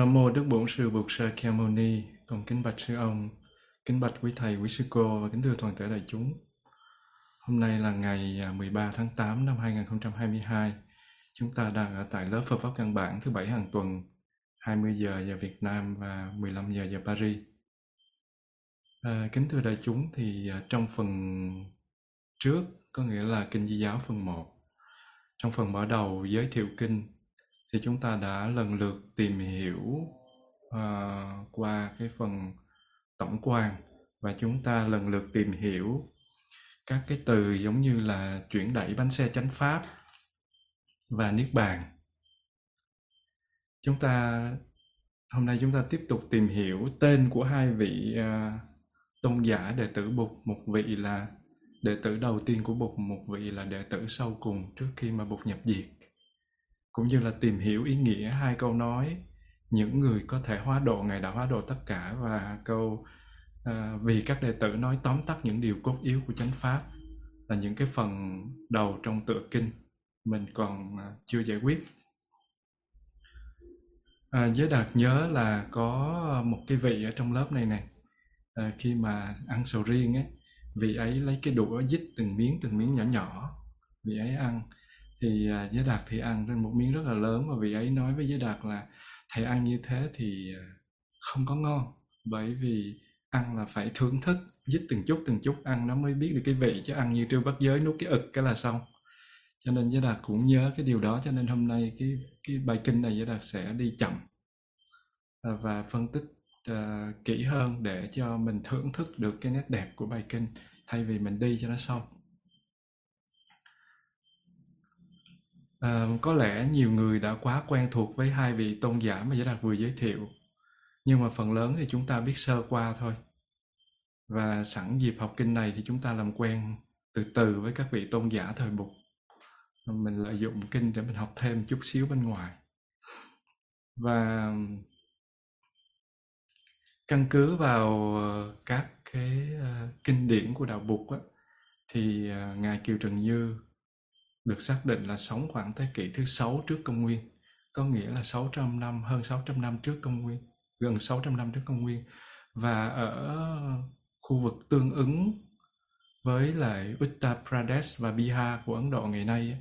Nam mô Đức Bổn Sư Bụt Sa Mâu Ni, con kính bạch sư ông, kính bạch quý thầy, quý sư cô và kính thưa toàn thể đại chúng. Hôm nay là ngày à, 13 tháng 8 năm 2022. Chúng ta đang ở tại lớp Phật pháp căn bản thứ bảy hàng tuần, 20 giờ giờ Việt Nam và 15 giờ giờ Paris. À, kính thưa đại chúng thì à, trong phần trước có nghĩa là kinh di giáo phần 1. Trong phần mở đầu giới thiệu kinh thì chúng ta đã lần lượt tìm hiểu uh, qua cái phần tổng quan và chúng ta lần lượt tìm hiểu các cái từ giống như là chuyển đẩy bánh xe chánh pháp và niết bàn. Chúng ta hôm nay chúng ta tiếp tục tìm hiểu tên của hai vị uh, tôn giả đệ tử bụt một vị là đệ tử đầu tiên của bụt một vị là đệ tử sau cùng trước khi mà bụt nhập diệt cũng như là tìm hiểu ý nghĩa hai câu nói những người có thể hóa độ ngài đã hóa độ tất cả và câu à, vì các đệ tử nói tóm tắt những điều cốt yếu của chánh pháp là những cái phần đầu trong tựa kinh mình còn à, chưa giải quyết. À, giới đạt nhớ là có một cái vị ở trong lớp này này à, khi mà ăn sầu riêng ấy vị ấy lấy cái đũa dít từng miếng từng miếng nhỏ nhỏ vị ấy ăn thì à, giới đạt thì ăn trên một miếng rất là lớn và vị ấy nói với giới đạt là thầy ăn như thế thì à, không có ngon bởi vì ăn là phải thưởng thức dít từng chút từng chút ăn nó mới biết được cái vị chứ ăn như trêu bắt giới nuốt cái ực cái là xong. Cho nên giới đạt cũng nhớ cái điều đó cho nên hôm nay cái cái bài kinh này giới đạt sẽ đi chậm à, và phân tích uh, kỹ hơn để cho mình thưởng thức được cái nét đẹp của bài kinh thay vì mình đi cho nó xong À, có lẽ nhiều người đã quá quen thuộc với hai vị tôn giả mà Giới Đạt vừa giới thiệu. Nhưng mà phần lớn thì chúng ta biết sơ qua thôi. Và sẵn dịp học kinh này thì chúng ta làm quen từ từ với các vị tôn giả thời bục. Mình lợi dụng kinh để mình học thêm chút xíu bên ngoài. Và căn cứ vào ờ, các cái ờ, kinh điển của đạo bục á, thì ngài Kiều Trần Như được xác định là sống khoảng thế kỷ thứ sáu trước công nguyên, có nghĩa là 600 năm, hơn 600 năm trước công nguyên, gần 600 năm trước công nguyên. Và ở khu vực tương ứng với lại Uttar Pradesh và Bihar của Ấn Độ ngày nay.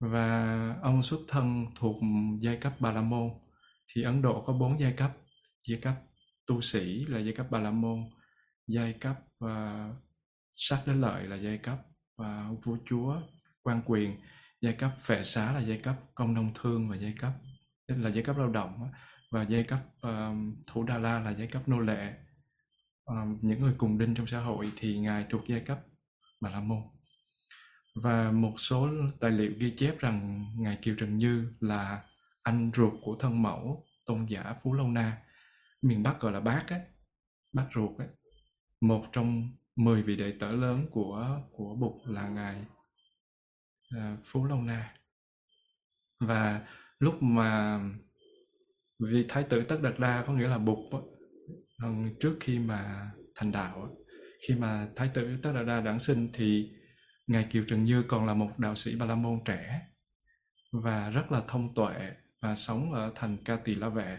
Và ông xuất thân thuộc giai cấp Bà La Môn. Thì Ấn Độ có bốn giai cấp. Giai cấp tu sĩ là giai cấp Bà La Môn, giai cấp uh, sát đế lợi là giai cấp và vua chúa quan quyền giai cấp phệ xá là giai cấp công nông thương và giai cấp là giai cấp lao động và giai cấp um, thủ đà la là giai cấp nô lệ. Um, những người cùng đinh trong xã hội thì ngài thuộc giai cấp bà la môn. Và một số tài liệu ghi chép rằng ngài kiều trần như là anh ruột của thân mẫu tôn giả phú lâu na miền bắc gọi là bác ấy bác ruột ấy một trong 10 vị đệ tử lớn của của Bụt là ngài à, Phú long Na. Và lúc mà vị thái tử Tất Đạt Đa có nghĩa là Bụt trước khi mà thành đạo khi mà thái tử Tất Đạt Đa đản sinh thì ngài Kiều Trần Như còn là một đạo sĩ Ba La Môn trẻ và rất là thông tuệ và sống ở thành Ca Tỳ La Vệ.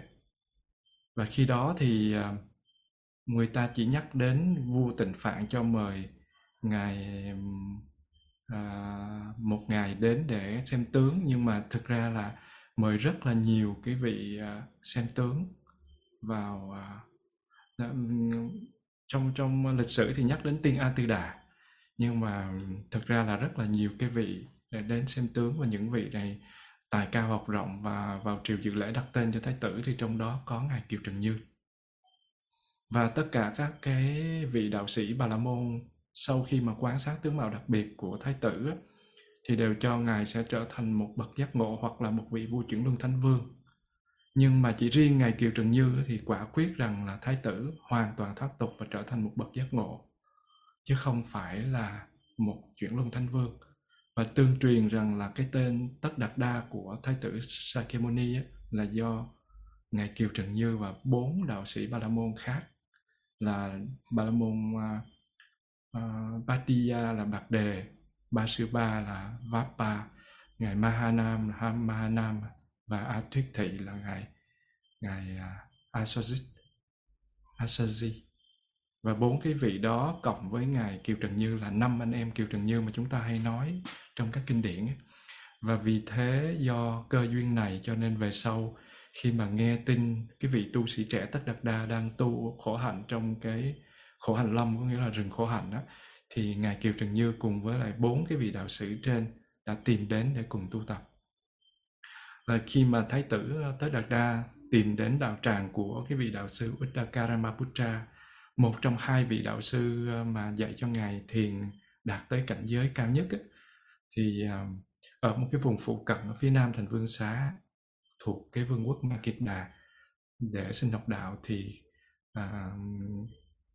Và khi đó thì uh, người ta chỉ nhắc đến vua tịnh phạn cho mời ngài à, một ngày đến để xem tướng nhưng mà thực ra là mời rất là nhiều cái vị à, xem tướng vào à, trong trong lịch sử thì nhắc đến tiên a tư đà. Nhưng mà thực ra là rất là nhiều cái vị để đến xem tướng và những vị này tài cao học rộng và vào triều dự lễ đặt tên cho thái tử thì trong đó có ngài kiều trần như và tất cả các cái vị đạo sĩ Bà La Môn sau khi mà quan sát tướng mạo đặc biệt của thái tử thì đều cho ngài sẽ trở thành một bậc giác ngộ hoặc là một vị vua chuyển luân thánh vương. Nhưng mà chỉ riêng ngài Kiều Trần Như thì quả quyết rằng là thái tử hoàn toàn thoát tục và trở thành một bậc giác ngộ, chứ không phải là một chuyển luân thánh vương. Và tương truyền rằng là cái tên tất đạt đa của thái tử Sakyamuni là do ngài Kiều Trần Như và bốn đạo sĩ Ba La Môn khác là Bà la môn uh, uh, là bạc đề ba sư ba là Vapa ngài Mahanam là Mahanam và A Thuyết Thị là ngài ngài à, Asaji Asaji và bốn cái vị đó cộng với ngài Kiều Trần Như là năm anh em Kiều Trần Như mà chúng ta hay nói trong các kinh điển và vì thế do cơ duyên này cho nên về sau khi mà nghe tin cái vị tu sĩ trẻ Tất Đạt Đa đang tu khổ hạnh trong cái khổ hạnh lâm có nghĩa là rừng khổ hạnh đó thì ngài Kiều Trần Như cùng với lại bốn cái vị đạo sĩ trên đã tìm đến để cùng tu tập. Và khi mà thái tử ờ, Tất Đạt Đa tìm đến đạo tràng của cái vị đạo sư Uttakaramaputra một trong hai vị đạo sư ờ, mà dạy cho ngài thiền đạt tới cảnh giới cao nhất ấy, thì ờ, ở một cái vùng phụ cận ở phía nam thành vương xá thuộc cái vương quốc Ma Kiệt Đà để sinh học đạo thì à,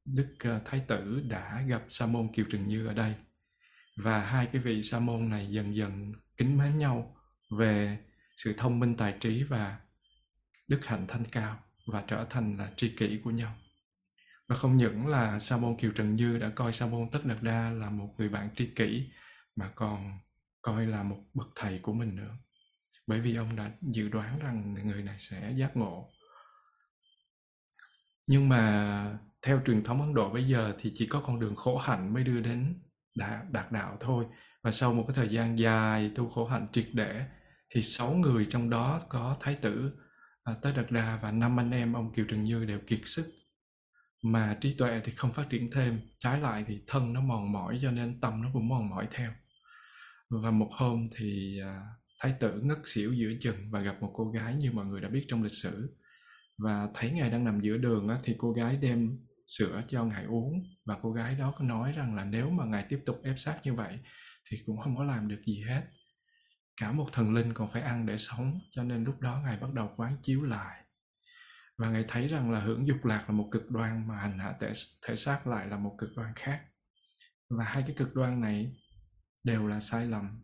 Đức à, Thái tử đã gặp Sa môn Kiều Trừng Như ở đây và hai cái vị Sa môn này dần dần kính mến nhau về sự thông minh tài trí và đức hạnh thanh cao và trở thành là tri kỷ của nhau. Và không những là Sa môn Kiều Trần Như đã coi Sa môn Tất Đạt Đa là một người bạn tri kỷ mà còn coi là một bậc thầy của mình nữa. Bởi vì ông đã dự đoán rằng người này sẽ giác ngộ. Nhưng mà theo truyền thống Ấn Độ bây giờ thì chỉ có con đường khổ hạnh mới đưa đến đạt, đạt đạo thôi. Và sau một cái thời gian dài tu khổ hạnh triệt để thì sáu người trong đó có Thái tử à, Tới Đạt Đa và năm anh em ông Kiều Trần Như đều kiệt sức. Mà trí tuệ thì không phát triển thêm, trái lại thì thân nó mòn mỏi cho nên tâm nó cũng mòn mỏi theo. Và một hôm thì à, Thái tử ngất xỉu giữa chừng và gặp một cô gái như mọi người đã biết trong lịch sử. Và thấy ngài đang nằm giữa đường á, thì cô gái đem sữa cho ngài uống. Và cô gái đó có nói rằng là nếu mà ngài tiếp tục ép sát như vậy thì cũng không có làm được gì hết. Cả một thần linh còn phải ăn để sống cho nên lúc đó ngài bắt đầu quán chiếu lại. Và ngài thấy rằng là hưởng dục lạc là một cực đoan mà hành hạ thể, thể xác lại là một cực đoan khác. Và hai cái cực đoan này đều là sai lầm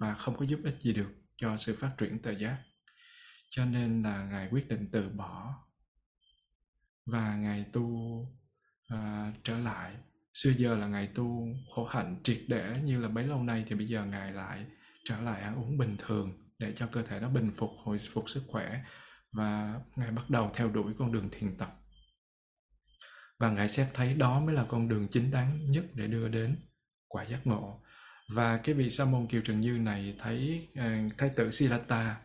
và không có giúp ích gì được cho sự phát triển tự giác. Cho nên là ngài quyết định từ bỏ và ngài tu uh, trở lại. Xưa giờ là ngài tu khổ hạnh triệt để như là bấy lâu nay thì bây giờ ngài lại trở lại ăn uống bình thường để cho cơ thể nó bình phục hồi phục sức khỏe và ngài bắt đầu theo đuổi con đường thiền tập. Và ngài xét thấy đó mới là con đường chính đáng nhất để đưa đến quả giác ngộ và cái vị sa môn kiều trần như này thấy ờ, thái tử siddhartha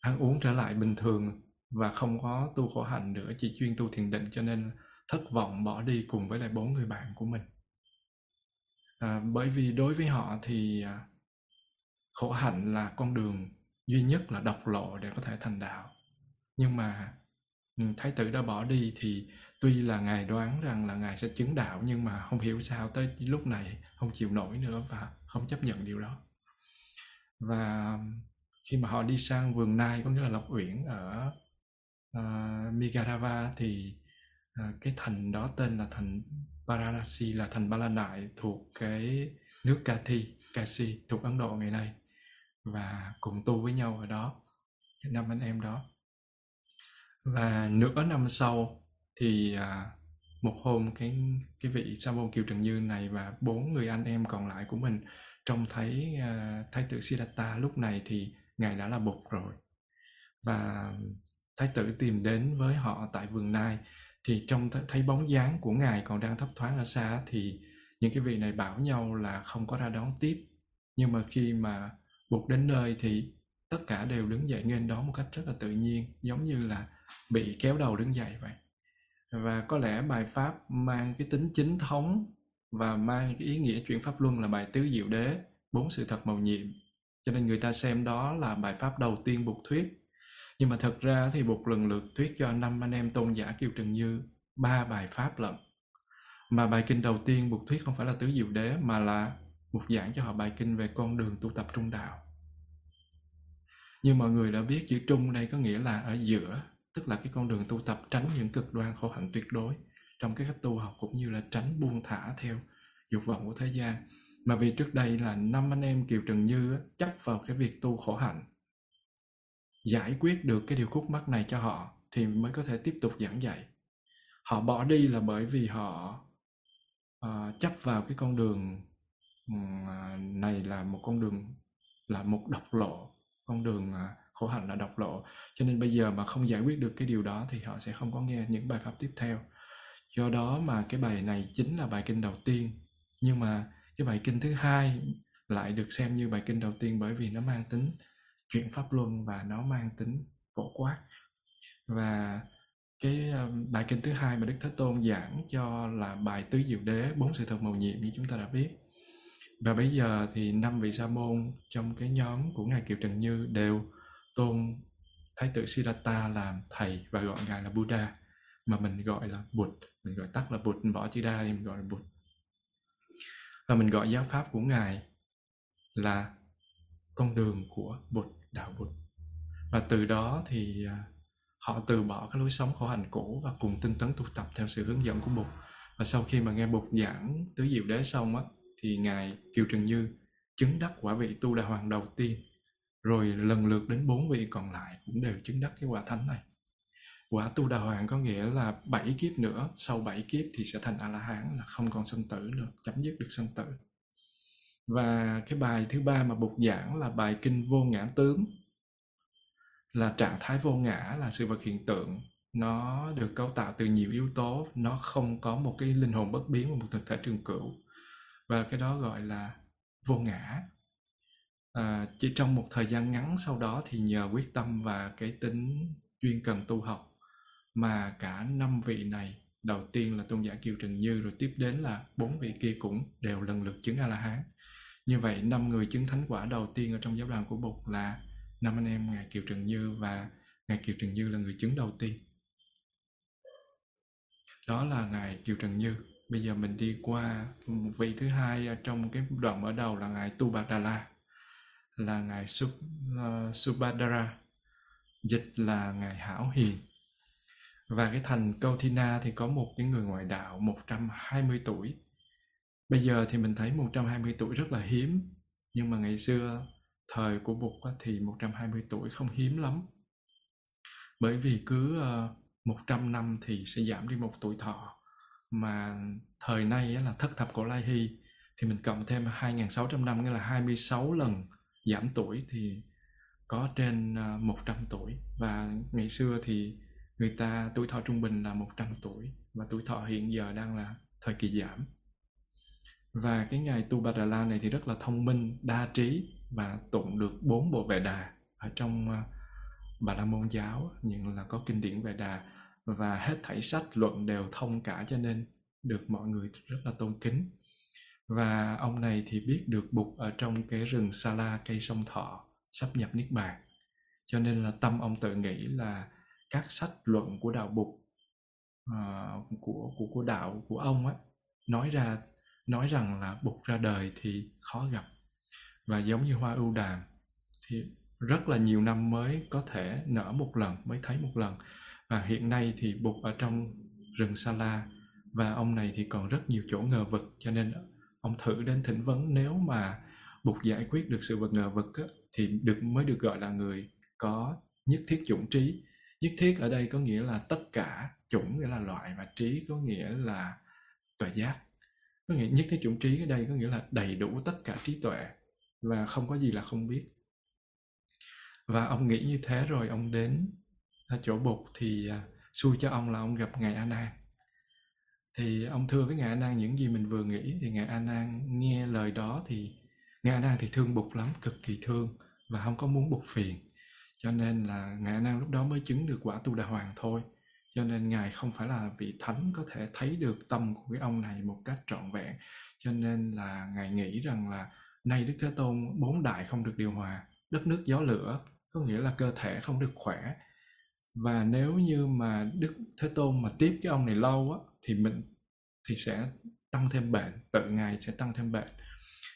ăn uống trở lại bình thường và không có tu khổ hạnh nữa chỉ chuyên tu thiền định cho nên thất vọng bỏ đi cùng với lại bốn người bạn của mình. À, bởi vì đối với họ thì à, khổ hạnh là con đường duy nhất là độc lộ để có thể thành đạo. Nhưng mà ừ, thái tử đã bỏ đi thì tuy là ngài đoán rằng là ngài sẽ chứng đạo nhưng mà không hiểu sao tới lúc này không chịu nổi nữa và không chấp nhận điều đó. Và khi mà họ đi sang vườn nai có nghĩa là lộc uyển ở uh, Migadava thì uh, cái thành đó tên là thành Varanasi là thành Ba La Nại thuộc cái nước Kathi, Kashi thuộc Ấn Độ ngày nay và cùng tu với nhau ở đó năm anh em đó. Và nửa năm sau thì à, một hôm cái cái vị sa môn kiều trần như này và bốn người anh em còn lại của mình trông thấy uh, thái tử siddhartha lúc này thì ngài đã là bụt rồi. Và thái tử tìm đến với họ tại vườn nai thì trong thấy bóng dáng của ngài còn đang thấp thoáng ở xa thì những cái vị này bảo nhau là không có ra đón tiếp. Nhưng mà khi mà bụt đến nơi thì tất cả đều đứng dậy nghênh đón một cách rất là tự nhiên giống như là bị kéo đầu đứng dậy vậy và có lẽ bài pháp mang cái tính chính thống và mang cái ý nghĩa chuyển pháp luân là bài tứ diệu đế, bốn sự thật màu nhiệm. Cho nên người ta xem đó là bài pháp đầu tiên bục thuyết. Nhưng mà thật ra thì bục lần lượt thuyết cho năm anh em tôn giả Kiều Trần Như ba bài pháp lận. Mà bài kinh đầu tiên bục thuyết không phải là tứ diệu đế, mà là một giảng cho họ bài kinh về con đường tu tập trung đạo. Nhưng mọi người đã biết, chữ trung đây có nghĩa là ở giữa tức là cái con đường tu tập tránh những cực đoan khổ hạnh tuyệt đối trong cái cách tu học cũng như là tránh buông thả theo dục vọng của thế gian. Mà vì trước đây là năm anh em Kiều Trần Như chấp vào cái việc tu khổ hạnh giải quyết được cái điều khúc mắc này cho họ thì mới có thể tiếp tục giảng dạy. Họ bỏ đi là bởi vì họ uh, chấp vào cái con đường uh, này là một con đường là một độc lộ con đường uh, khổ hạnh là độc lộ. Cho nên bây giờ mà không giải quyết được cái điều đó thì họ sẽ không có nghe những bài pháp tiếp theo. Do đó mà cái bài này chính là bài kinh đầu tiên. Nhưng mà cái bài kinh thứ hai lại được xem như bài kinh đầu tiên bởi vì nó mang tính chuyển pháp luân và nó mang tính phổ quát. Và cái ờ, bài kinh thứ hai mà đức thế tôn giảng cho là bài tứ diệu đế, bốn sự thật màu nhiệm như chúng ta đã biết. Và bây giờ thì năm vị sa môn trong cái nhóm của ngài kiều trần như đều tôn thái tử siddhartha làm thầy và gọi ngài là buddha mà mình gọi là bụt. Mình gọi tắt là bụt võ chữ đa thì mình gọi là bụt. Và mình gọi giáo pháp của ngài là con đường của bụt đạo bụt. Và từ đó thì à, họ từ bỏ cái lối sống khổ hạnh cũ và cùng tinh tấn tu tập theo sự hướng dẫn của Bụt. Và sau khi mà nghe Bụt giảng tứ diệu đế xong á, thì ngài Kiều Trần Như chứng đắc quả vị tu đà hoàng đầu tiên, rồi lần lượt đến bốn vị còn lại cũng đều chứng đắc cái quả thánh này. Quả tu đà hoàng có nghĩa là bảy kiếp nữa, sau bảy kiếp thì sẽ thành a la hán là không còn sanh tử nữa, chấm dứt được sanh tử. Và cái bài thứ ba mà bục giảng là bài kinh vô ngã tướng là trạng thái vô ngã là sự vật hiện tượng nó được cấu tạo từ nhiều yếu tố nó không có một cái linh hồn bất biến và một thực thể trường cửu và cái đó gọi là vô ngã à, chỉ trong một thời gian ngắn sau đó thì nhờ quyết tâm và cái tính chuyên cần tu học mà cả năm vị này đầu tiên là tôn giả kiều trần như rồi tiếp đến là bốn vị kia cũng đều lần lượt chứng a la hán như vậy năm người chứng thánh quả đầu tiên ở trong giáo đoàn của bụt là năm anh em ngài kiều trần như và ngài kiều trần như là người chứng đầu tiên. Đó là ngài kiều trần như. Bây giờ mình đi qua vị thứ hai trong cái đoạn mở đầu là ngài tu bạc đà la là ngài Sub, uh, Subhadra dịch là ngài hảo hiền. Và cái thành Kautina thì có một cái người ngoại đạo 120 tuổi. Bây giờ thì mình thấy 120 tuổi rất là hiếm nhưng mà ngày xưa thời của Bụt thì 120 tuổi không hiếm lắm. Bởi vì cứ ờ, 100 năm thì sẽ giảm đi một tuổi thọ. Mà thời nay là thất thập cổ lai hy thì mình cộng thêm 2.600 năm nghĩa là 26 lần giảm tuổi thì có trên à, 100 tuổi. Và ngày xưa thì người ta tuổi thọ trung bình là 100 tuổi và tuổi thọ hiện giờ đang là thời kỳ giảm. Và cái ngài Tu Bà Đà La này thì rất là thông minh, đa trí và tụng được bốn bộ vệ đà ở trong à, Bà La Môn giáo nhưng là có kinh điển vệ đà. Và hết thảy sách luận đều thông cả cho nên được mọi người rất là tôn kính và ông này thì biết được bụt ở trong cái rừng sa la cây sông thọ sắp nhập niết bàn. Cho nên là tâm ông tự nghĩ là các sách luận của đạo bụt uh, của của của đạo của ông á nói ra nói rằng là bụt ra đời thì khó gặp. Và giống như hoa ưu đàm thì rất là nhiều năm mới có thể nở một lần mới thấy một lần. Và hiện nay thì bụt ở trong rừng sa la và ông này thì còn rất nhiều chỗ ngờ vực cho nên ông thử đến thỉnh vấn nếu mà buộc giải quyết được sự vật ngờ vật á, thì được mới được gọi là người có nhất thiết chủng trí. Nhất thiết ở đây có nghĩa là tất cả chủng nghĩa là loại và trí có nghĩa là tuệ giác. Có nghĩa nhất thiết chủng trí ở đây có nghĩa là đầy đủ tất cả trí tuệ và không có gì là không biết. Và ông nghĩ như thế rồi ông đến chỗ bụt thì à, xui cho ông là ông gặp ngài a nan thì ông thưa với ngài a nan những gì mình vừa nghĩ. Thì ngài a nan nghe lời đó thì ngài a nan thì thương bụt lắm, cực kỳ thương và không có muốn bụt phiền. Cho nên là ngài a nan lúc đó mới chứng được quả tu đà hoàng thôi. Cho nên ngài không phải là vị thánh có thể thấy được tâm của cái ông này một cách trọn vẹn. Cho nên là ngài nghĩ rằng là nay đức thế tôn bốn đại không được điều hòa, đất nước gió lửa, có nghĩa là cơ thể không được khỏe và nếu như mà đức thế tôn mà tiếp cái ông này lâu á thì mình thì sẽ tăng thêm bệnh tự ngài sẽ tăng thêm bệnh.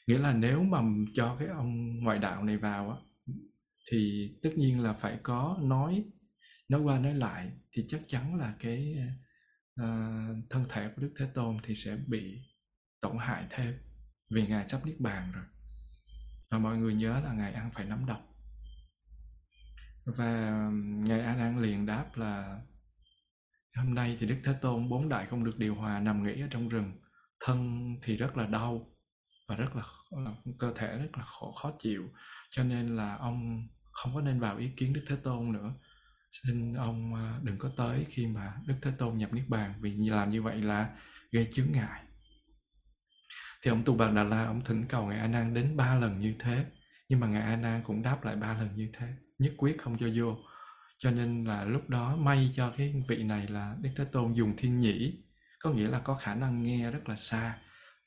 Nghĩa là nếu mà cho cái ông ngoại đạo này vào á thì tất nhiên là phải có nói nói qua nói lại thì chắc chắn là cái uh, thân thể của đức thế tôn thì sẽ bị tổn hại thêm vì ngài sắp niết bàn rồi. Và mọi người nhớ là ngài ăn phải nấm độc và ngài a nan liền đáp là, hôm nay thì đức thế tôn bốn đại không được điều hòa nằm nghỉ ở trong rừng. Thân thì rất là đau và rất là cơ thể rất là khổ, khó chịu. Cho nên là ông không có nên vào ý kiến đức thế tôn nữa. Xin ông à, đừng có tới khi mà đức thế tôn nhập niết bàn, vì làm như vậy là gây chướng ngại. Thì ông tu bà đà la ông thỉnh cầu ngài a nan đến ba lần như thế, nhưng mà ngài a nan cũng đáp lại ba lần như thế nhất quyết không cho vô. Cho nên là lúc đó may cho cái vị này là đức thế tôn dùng thiên nhĩ có nghĩa là có khả năng nghe rất là xa.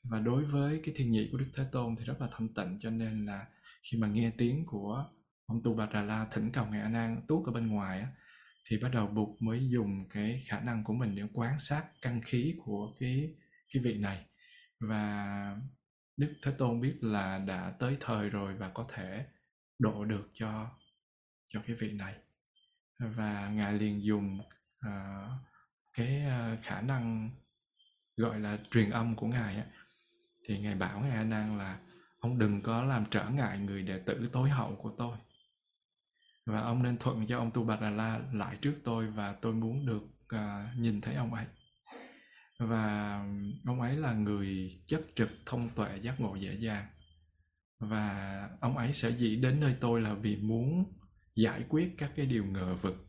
Và đối với cái thiên nhĩ của đức thế tôn thì rất là thanh tịnh cho nên là khi mà nghe tiếng của ông tu bà đà la thỉnh cầu ngài a nan tuốt ở bên ngoài á, thì bắt đầu bụt mới dùng cái khả năng của mình để quan sát căn khí của cái cái vị này. Và đức thế tôn biết là đã tới thời rồi và có thể độ được cho cho cái việc này. Và ngài liền dùng uh, cái ờ, khả năng gọi là truyền âm của ngài á. Thì ngài bảo ngài a nan là ông đừng có làm trở ngại người đệ tử tối hậu của tôi. Và ông nên thuận cho ông tu bà đà la lại trước tôi và tôi muốn được uh, nhìn thấy ông ấy. Và ông ấy là người chất trực thông tuệ giác ngộ dễ dàng. Và ông ấy sẽ dĩ đến nơi tôi là vì muốn giải quyết các cái điều ngờ vực.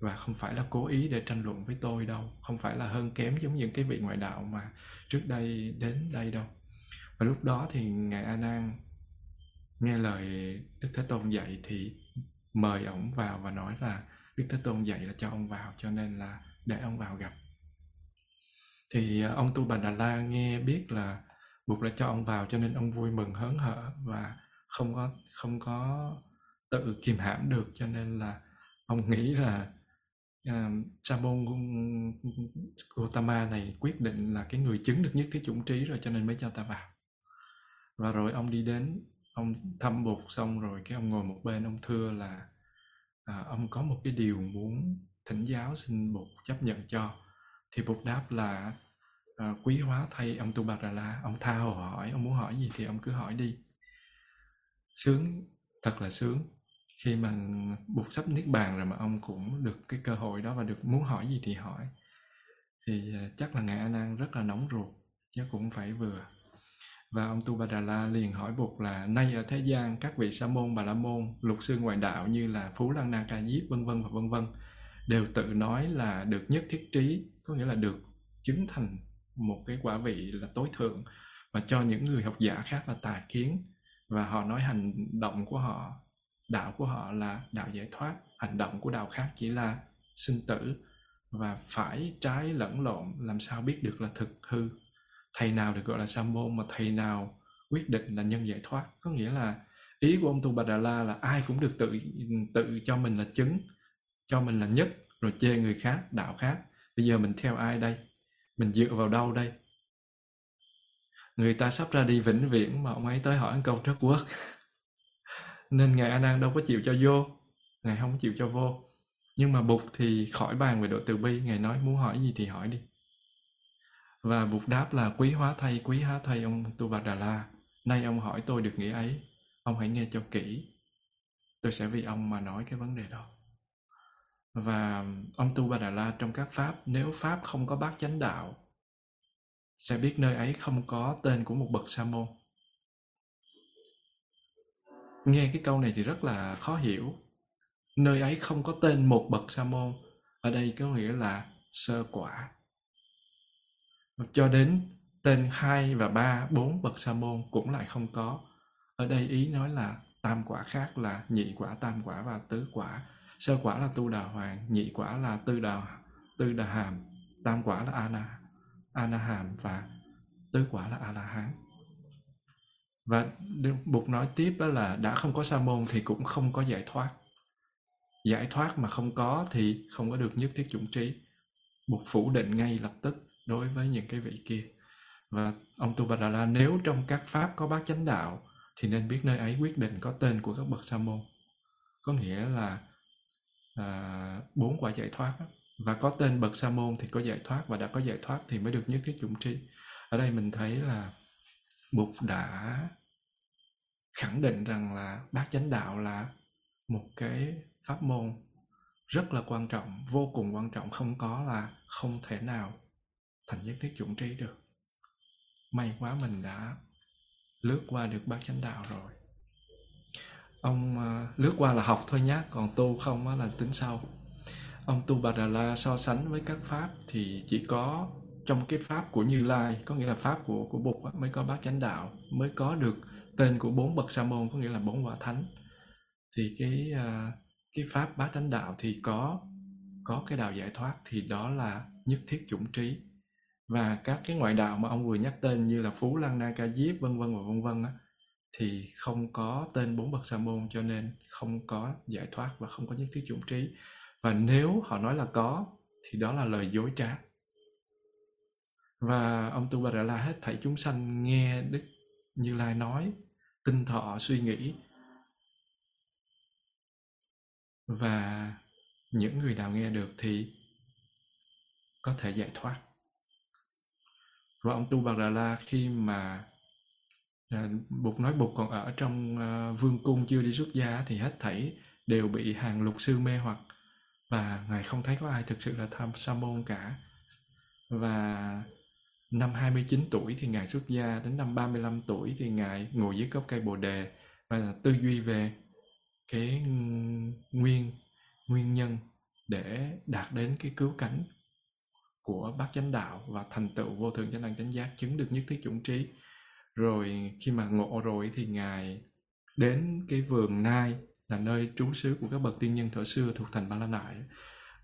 Và không phải là cố ý để tranh luận với tôi đâu, không phải là hơn kém giống những cái vị ngoại đạo mà trước đây đến đây đâu. Và lúc đó thì ngài a nan nghe lời đức thế tôn dạy thì mời ổng vào và nói là đức thế tôn dạy là cho ông vào, cho nên là để ông vào gặp. Thì à, ông tu bà đà la nghe biết là buộc đã cho ông vào cho nên ông vui mừng hớn hở và không có không có tự kìm hãm được cho nên là ông nghĩ là uh, sa môn Gautama này quyết định là cái người chứng được nhất thiết chủng trí rồi cho nên mới cho ta vào. Và rồi ông đi đến ông thăm bụt xong rồi cái ông ngồi một bên ông thưa là à, ông có một cái điều muốn thỉnh giáo xin bụt chấp nhận cho. Thì bụt đáp là à, quý hóa thay ông tu bà đà la ông tha hồ hỏi ông muốn hỏi gì thì ông cứ hỏi đi. Sướng thật là sướng khi mà buộc sắp niết bàn rồi mà ông cũng được cái cơ hội đó và được muốn hỏi gì thì hỏi. Thì à, chắc là ngài a nan rất là nóng ruột, chứ cũng phải vừa. Và ông Tu bà Đà La liền hỏi Bụt là, nay ở thế gian các vị sa môn, bà la môn, lục sư ngoại đạo như là phú lăng na ca diếp vân vân và vân vân, đều tự nói là được nhất thiết trí, có nghĩa là được chứng thành một cái quả vị là tối thượng và cho những người học giả khác là tà kiến. Và họ nói hành động của họ đạo của họ là đạo giải thoát, hành động của đạo khác chỉ là sinh tử và phải trái lẫn lộn, làm sao biết được là thực hư? Thầy nào được gọi là sa môn mà thầy nào quyết định là nhân giải thoát? Có nghĩa là ý của ông tu bà đà la là ai cũng được tự tự cho mình là chứng, cho mình là nhất, rồi chê người khác, đạo khác. Bây giờ mình theo ai đây? Mình dựa vào đâu đây? Người ta sắp ra đi vĩnh viễn mà ông ấy tới hỏi câu rất quốc. nên ngài a nan đâu có chịu cho vô ngài không chịu cho vô nhưng mà bụt thì khỏi bàn về độ từ bi ngài nói muốn hỏi gì thì hỏi đi và Bụt đáp là quý hóa thay, quý hóa thay ông Tu Bà Đà La. Nay ông hỏi tôi được nghĩa ấy, ông hãy nghe cho kỹ. Tôi sẽ vì ông mà nói cái vấn đề đó. Và ông Tu Bà Đà La trong các Pháp, nếu Pháp không có bát chánh đạo, sẽ biết nơi ấy không có tên của một bậc sa môn. Nghe cái câu này thì rất là khó hiểu. Nơi ấy không có tên một bậc sa môn. Ở đây có nghĩa là sơ quả cho đến tên hai và 3, 4 bậc sa môn cũng lại không có. Ở đây ý nói là tam quả khác là nhị quả, tam quả và tứ quả. Sơ quả là tu đà hoàng, nhị quả là tư đà tư đà hàm, tam quả là ana ana hàm và tứ quả là a la hán. Và Bụt nói tiếp đó là đã không có sa môn thì cũng không có giải thoát. Giải thoát mà không có thì không có được nhất thiết chủng trí. Bụt phủ định ngay lập tức đối với những cái vị kia và ông Tu Bà Đà La nếu trong các pháp có bát chánh đạo thì nên biết nơi ấy quyết định có tên của các bậc sa môn có nghĩa là à, bốn quả giải thoát và có tên bậc sa môn thì có giải thoát và đã có giải thoát thì mới được nhất thiết chủng trí ở đây mình thấy là Bụt đã khẳng định rằng là bát chánh đạo là một cái pháp môn rất là quan trọng, vô cùng quan trọng, không có là không thể nào thành nhất thiết chủng trí được. May quá mình đã lướt qua được bát chánh đạo rồi. Ông ờ, lướt qua là học thôi nhé còn tu không là tính sau. Ông tu bà đà la so sánh với các pháp thì chỉ có trong cái pháp của như lai có nghĩa là pháp của của bụt mới có bát chánh đạo mới có được tên của bốn bậc sa môn có nghĩa là bốn quả thánh. Thì cái uh, cái pháp bát chánh đạo thì có có cái đạo giải thoát thì đó là nhất thiết chủng trí. Và các cái ngoại đạo mà ông vừa nhắc tên như là phú lăng na ca diếp vân vân và vân vân á thì không có tên bốn bậc sa môn cho nên không có giải thoát và không có nhất thiết chủng trí. Và nếu họ nói là có thì đó là lời dối trá và ông tu bà đà la hết thảy chúng sanh nghe đức như lai nói tinh thọ suy nghĩ. Và những người nào nghe được thì có thể giải thoát. Và ông tu bà đà la khi mà à, bụt nói bụt còn ở trong à, vương cung chưa đi xuất gia thì hết thảy đều bị hàng lục sư mê hoặc và ngài không thấy có ai thực sự là tham sa môn cả. Và năm 29 tuổi thì ngài xuất gia, đến năm 35 tuổi thì ngài ngồi dưới gốc cây bồ đề và tư duy về cái ừ, nguyên nguyên nhân để đạt đến cái cứu cánh của bát chánh đạo và thành tựu vô thượng chánh đẳng chánh giác, chứng được nhất thiết chủng trí. Rồi khi mà ngộ rồi thì ngài đến cái vườn nai, là nơi trú xứ của các bậc tiên nhân thuở xưa thuộc thành ba la nại.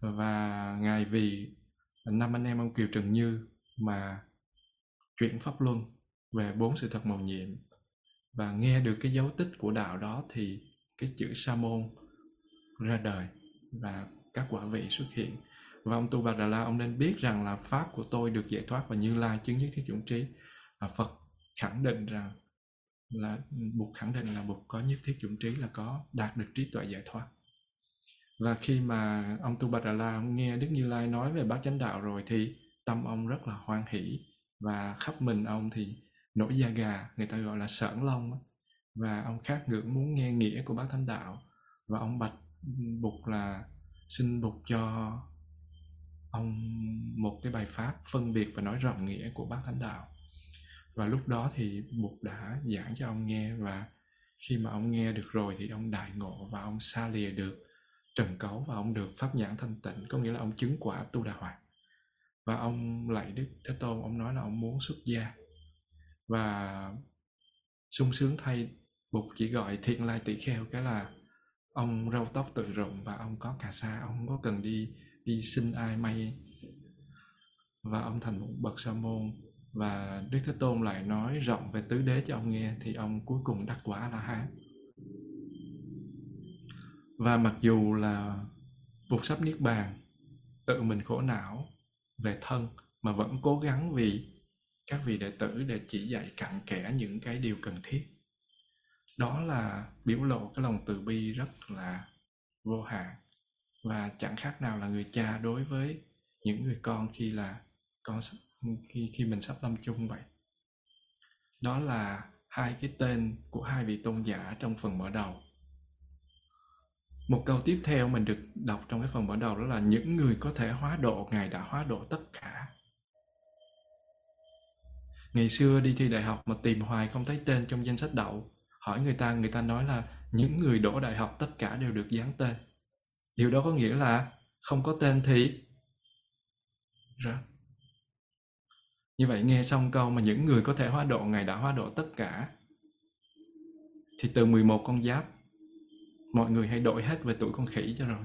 Và ngài vì năm anh em ông kiều trần như mà chuyển pháp luân về bốn sự thật màu nhiệm. Và nghe được cái dấu tích của đạo đó thì cái chữ sa môn ra đời và các quả vị xuất hiện. Và ông tu bà đà la, ông nên biết rằng là pháp của tôi được giải thoát và như lai chứng nhất thiết chủng trí. Và phật khẳng định rằng là buộc khẳng định là buộc có nhất thiết chủng trí là có đạt được trí tuệ giải thoát. Và khi mà ông Tu Bà Đà La ông nghe Đức Như Lai nói về bát chánh đạo rồi thì tâm ông rất là hoan hỷ và khắp mình ông thì nổi da gà, người ta gọi là sởn lông và ông khát ngưỡng muốn nghe nghĩa của bác thánh đạo. Và ông bạch bục là, xin bục cho ông một cái bài pháp phân biệt và nói rộng nghĩa của bác thánh đạo. Và lúc đó thì bục đã giảng cho ông nghe và khi mà ông nghe được rồi thì ông đại ngộ và ông xa lìa được, trần cấu và ông được pháp nhãn thanh tịnh. Có nghĩa là ông chứng quả tu đà hoàng và ông lạy đức thế tôn, ông nói là ông muốn xuất gia. Và sung sướng thay bụt chỉ gọi thiện lai tỷ kheo, cái là ông râu tóc tự rụng và ông có cà sa, ông không có cần đi đi xin ai may. Và ông thành một bậc sa môn. Và Đức Thế Tôn lại nói rộng về tứ đế cho ông nghe, thì ông cuối cùng đắc quả là hán. Và mặc dù là Bụt sắp Niết Bàn, tự mình khổ não về thân mà vẫn cố gắng vì các vị đệ tử để chỉ dạy cặn kẽ những cái điều cần thiết. Đó là biểu lộ cái lòng từ bi rất là vô hạn và chẳng khác nào là người cha đối với những người con khi là con khi khi mình sắp lâm chung vậy. Đó là hai cái tên của hai vị tôn giả trong phần mở đầu một câu tiếp theo mình được đọc trong cái phần mở đầu đó là những người có thể hóa độ ngài đã hóa độ tất cả. Ngày xưa đi thi đại học mà tìm hoài không thấy tên trong danh sách đậu. Hỏi người ta người ta nói là những người đỗ đại học tất cả đều được dán tên. Điều đó có nghĩa là không có tên thì ra. Như vậy nghe xong câu mà những người có thể hóa độ Ngài đã hóa độ tất cả. Thì từ 11 con giáp, mọi người hãy đổi hết về tuổi con khỉ cho rồi.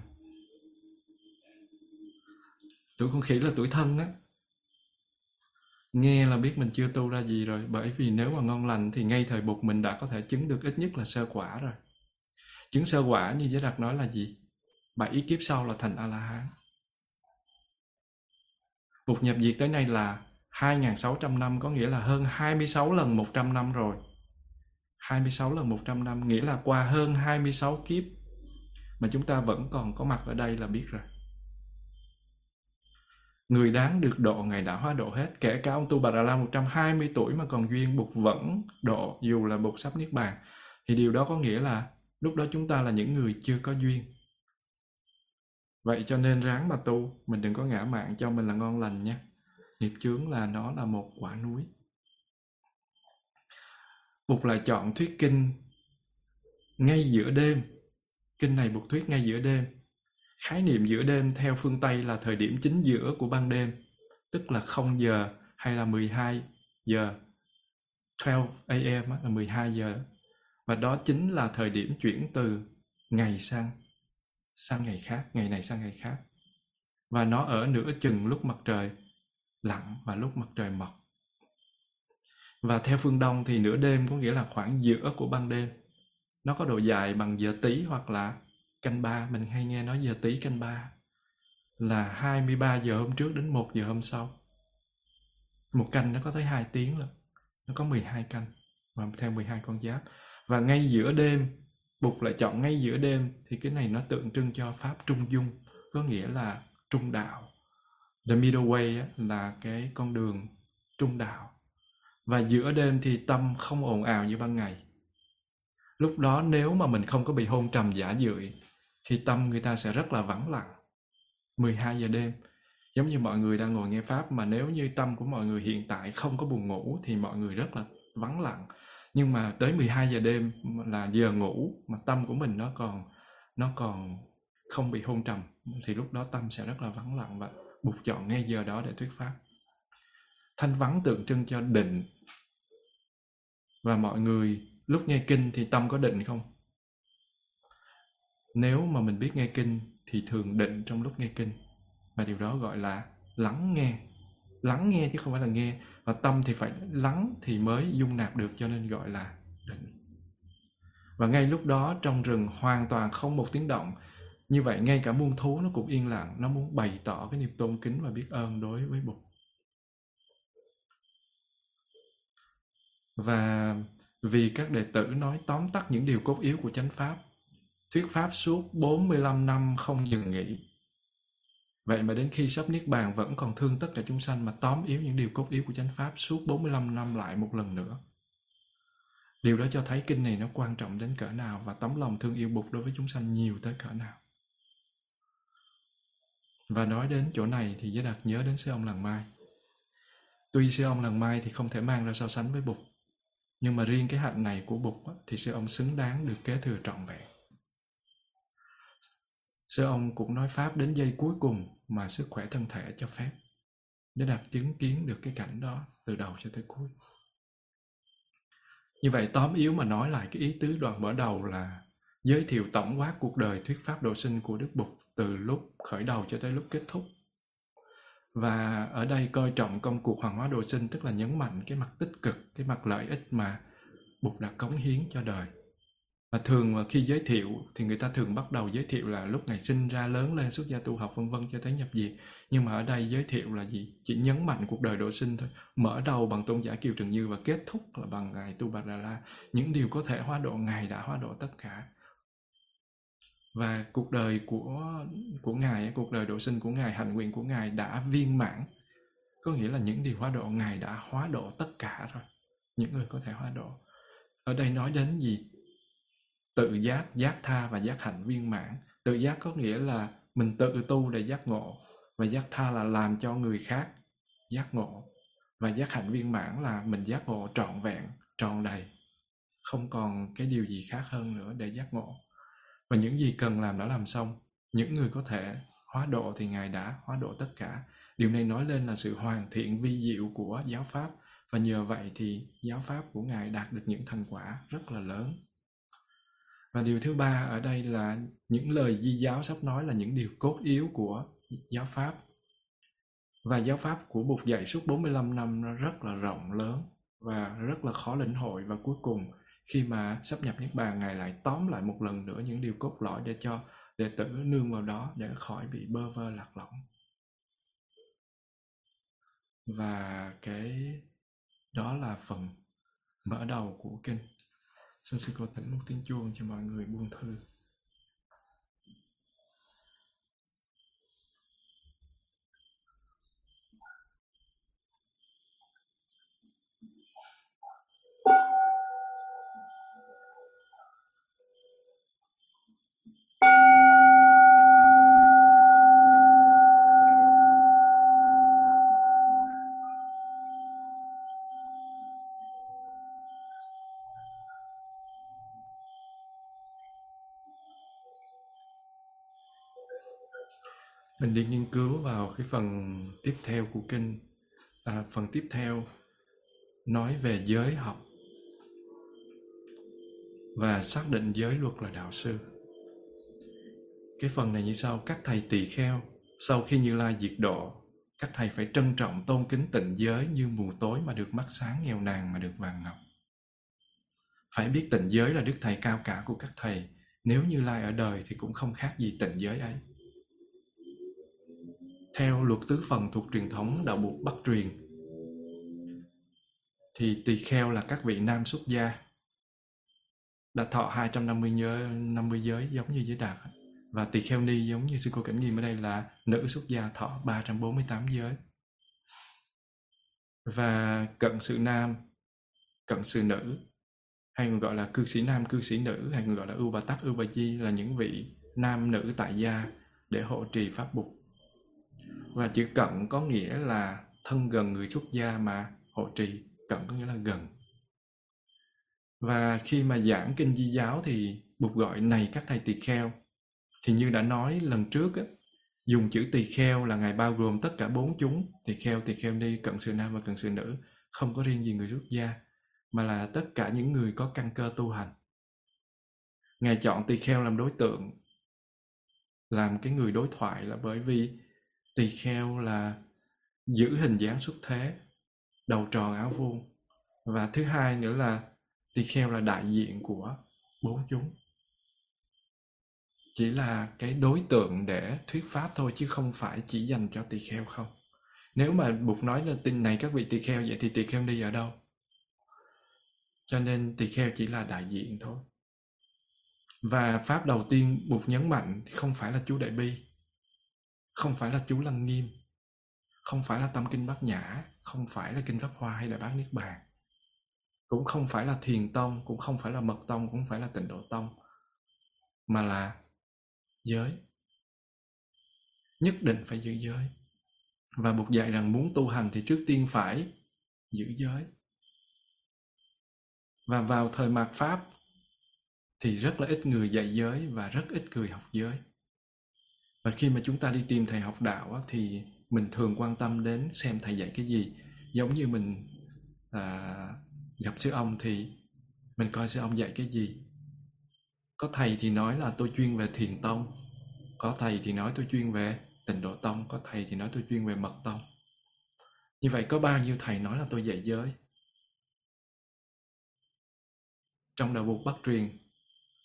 Tuổi con khỉ là tuổi thân đó. Nghe là biết mình chưa tu ra gì rồi, bởi vì nếu mà ngon lành thì ngay thời bục mình đã có thể chứng được ít nhất là sơ quả rồi. Chứng sơ quả như Giới đặt nói là gì? Bảy kiếp sau là thành A-la-hán. Bục nhập diệt tới nay là 2.600 năm có nghĩa là hơn 26 lần 100 năm rồi. 26 lần 100 năm nghĩa là qua hơn 26 kiếp mà chúng ta vẫn còn có mặt ở đây là biết rồi. Người đáng được độ Ngài đã hóa độ hết, kể cả ông Tu Bà Đà La 120 tuổi mà còn duyên Bụt vẫn độ dù là Bụt sắp Niết Bàn. Thì điều đó có nghĩa là lúc đó chúng ta là những người chưa có duyên. Vậy cho nên ráng mà tu, mình đừng có ngã mạng cho mình là ngon lành nha. nghiệp chướng là nó là một quả núi Bụt lại chọn thuyết kinh ngay giữa đêm. Kinh này Bụt thuyết ngay giữa đêm. Khái niệm giữa đêm theo phương Tây là thời điểm chính giữa của ban đêm, tức là 0 giờ hay là 12 giờ. 12 am là 12 giờ. Và đó chính là thời điểm chuyển từ ngày sang sang ngày khác, ngày này sang ngày khác. Và nó ở nửa chừng lúc mặt trời lặn và lúc mặt trời mọc và theo phương Đông thì nửa đêm có nghĩa là khoảng giữa của ban đêm. Nó có độ dài bằng giờ tí hoặc là canh ba. Mình hay nghe nói giờ tí canh ba là 23 giờ hôm trước đến 1 giờ hôm sau. Một canh nó có tới 2 tiếng lận. Nó có 12 canh và theo 12 con giáp. Và ngay giữa đêm, Bụt lại chọn ngay giữa đêm thì cái này nó tượng trưng cho pháp trung dung, có nghĩa là trung đạo. The middle way là cái con đường trung đạo và giữa đêm thì tâm không ồn ào như ban ngày. Lúc đó nếu mà mình không có bị hôn trầm giả dưỡi thì tâm người ta sẽ rất là vắng lặng. 12 giờ đêm, giống như mọi người đang ngồi nghe pháp, mà nếu như tâm của mọi người hiện tại không có buồn ngủ thì mọi người rất là vắng lặng. Nhưng mà tới 12 giờ đêm là giờ ngủ mà tâm của mình nó còn nó còn không bị hôn trầm, thì lúc đó tâm sẽ rất là vắng lặng và buộc chọn ngay giờ đó để thuyết pháp thanh vắng tượng trưng cho định. Và mọi người lúc nghe kinh thì tâm có định không? Nếu mà mình biết nghe kinh thì thường định trong lúc nghe kinh. Và điều đó gọi là lắng nghe. Lắng nghe chứ không phải là nghe. Và tâm thì phải lắng thì mới dung nạp được, cho nên gọi là định. Và ngay lúc đó trong rừng hoàn toàn không một tiếng động. Như vậy ngay cả muôn thú nó cũng yên lặng. Nó muốn bày tỏ cái niềm tôn kính và biết ơn đối với bụt. Và vì các đệ tử nói tóm tắt những điều cốt yếu của chánh pháp thuyết pháp suốt 45 năm không dừng nghỉ Vậy mà đến khi sắp Niết Bàn vẫn còn thương tất cả chúng sanh mà tóm yếu những điều cốt yếu của chánh Pháp suốt 45 năm lại một lần nữa. Điều đó cho thấy kinh này nó quan trọng đến cỡ nào và tấm lòng thương yêu Bụt đối với chúng sanh nhiều tới cỡ nào. Và nói đến chỗ này thì Giới Đạt nhớ đến sư ông Làng Mai. Tuy sư ông Làng Mai thì không thể mang ra so sánh với Bụt, nhưng mà riêng cái hạnh này của Bụt thì sư ông xứng đáng được kế thừa trọn vẹn. Sư ông cũng nói Pháp đến giây cuối cùng mà sức khỏe thân thể cho phép. Để đạt chứng kiến được cái cảnh đó từ đầu cho tới cuối. Như vậy tóm yếu mà nói lại cái ý tứ đoạn mở đầu là giới thiệu tổng quát cuộc đời thuyết pháp độ sinh của Đức Bụt từ lúc khởi đầu cho tới lúc kết thúc. Và ở đây coi trọng công cuộc hoàng hóa độ sinh tức là nhấn mạnh cái mặt tích cực, cái mặt lợi ích mà Bụt đã cống hiến cho đời. Và thường mà khi giới thiệu thì người ta thường bắt đầu giới thiệu là lúc ngày sinh ra lớn lên xuất gia tu học vân vân cho tới nhập diệt. Nhưng mà ở đây giới thiệu là gì? Chỉ nhấn mạnh cuộc đời độ sinh thôi. Mở đầu bằng tôn giả kiều trần như và kết thúc là bằng ngài tu bà đà la. Những điều có thể hóa độ ngài đã hóa độ tất cả và cuộc đời của của ngài cuộc đời độ sinh của ngài hành nguyện của ngài đã viên mãn. Có nghĩa là những điều hóa độ ngài đã hóa độ tất cả rồi. Những người có thể hóa độ. Ở đây nói đến gì? Tự giác giác tha và giác hạnh viên mãn. Tự giác có nghĩa là mình tự tu để giác ngộ. Và giác tha là làm cho người khác giác ngộ. Và giác hạnh viên mãn là mình giác ngộ trọn vẹn tròn đầy. Không còn cái điều gì khác hơn nữa để giác ngộ và những gì cần làm đã làm xong. Những người có thể hóa độ thì ngài đã hóa độ tất cả. Điều này nói lên là sự hoàn thiện vi diệu của giáo pháp. Và nhờ vậy thì giáo pháp của ngài đạt được những thành quả rất là lớn. Và điều thứ ba ở đây là những lời di giáo sắp nói là những điều cốt yếu của giáo pháp. Và giáo pháp của Bụt dạy suốt 45 năm nó rất là rộng lớn và rất là khó lĩnh hội. Và cuối cùng khi mà sắp nhập Niết Bàn, Ngài lại tóm lại một lần nữa những điều cốt lõi để cho đệ tử nương vào đó để khỏi bị bơ vơ lạc lõng. Và cái đó là phần mở đầu của kinh. Xin sư cô tĩnh một tiếng chuông cho mọi người buông thư. Mình đi nghiên cứu vào cái phần tiếp theo của kinh. À, phần tiếp theo nói về giới học. Và xác định giới luật là đạo sư. Cái phần này như sau các thầy tỳ kheo sau khi như lai diệt độ các thầy phải trân trọng tôn kính tịnh giới như mù tối mà được mắt sáng nghèo nàn mà được vàng ngọc. Phải biết tịnh giới là đức thầy cao cả của các thầy. Nếu như lai ở đời thì cũng không khác gì tịnh giới ấy theo luật tứ phần thuộc truyền thống đạo buộc Bắc truyền, thì tỳ kheo là các vị nam xuất gia đã thọ 250 nhớ 50 giới giống như giới đạt. Và tỳ kheo ni giống như sư cô cảnh nghiêm ở đây là nữ xuất gia thọ 348 giới. Và cận sự nam, cận sự nữ, hay còn gọi là cư sĩ nam, cư sĩ nữ, hay còn gọi là ưu bà tắc, ưu bà di là những vị nam nữ tại gia để hộ trì pháp bục và chữ cận có nghĩa là thân gần người xuất gia mà hộ trì. Cận có nghĩa là gần. Và khi mà giảng kinh di giáo thì buộc gọi này các thầy tỳ kheo. Thì như đã nói lần trước á, dùng chữ tỳ kheo là ngài bao gồm tất cả bốn chúng tỳ kheo tỳ kheo ni cận sự nam và cận sự nữ không có riêng gì người xuất gia mà là tất cả những người có căn cơ tu hành. Ngài chọn tỳ kheo làm đối tượng làm cái người đối thoại là bởi vì tỳ kheo là giữ hình dáng xuất thế, đầu tròn áo vuông. Và thứ hai nữa là tỳ kheo là đại diện của bốn chúng. Chỉ là cái đối tượng để thuyết pháp thôi chứ không phải chỉ dành cho tỳ kheo không. Nếu mà buộc nói là tin này các vị tỳ kheo vậy thì tỳ kheo đi ở đâu? Cho nên tỳ kheo chỉ là đại diện thôi. Và pháp đầu tiên buộc nhấn mạnh không phải là chú đại bi không phải là chú lăng nghiêm, không phải là tâm kinh bát nhã, không phải là kinh pháp hoa hay là bát niết bàn. Cũng không phải là thiền tông, cũng không phải là mật tông, cũng không phải là tịnh độ tông, mà là giới. Nhất định phải giữ giới. Và buộc dạy rằng muốn tu hành thì trước tiên phải giữ giới. Và vào thời mạt pháp thì rất là ít người dạy giới và rất ít người học giới và khi mà chúng ta đi tìm thầy học đạo á, thì mình thường quan tâm đến xem thầy dạy cái gì. Giống như mình à, gặp sư ông thì mình coi sư ông dạy cái gì. Có thầy thì nói là tôi chuyên về thiền tông có thầy thì nói tôi chuyên về tịnh độ tông có thầy thì nói tôi chuyên về mật tông. Như vậy có bao nhiêu thầy nói là tôi dạy giới? Trong đạo buộc bắc truyền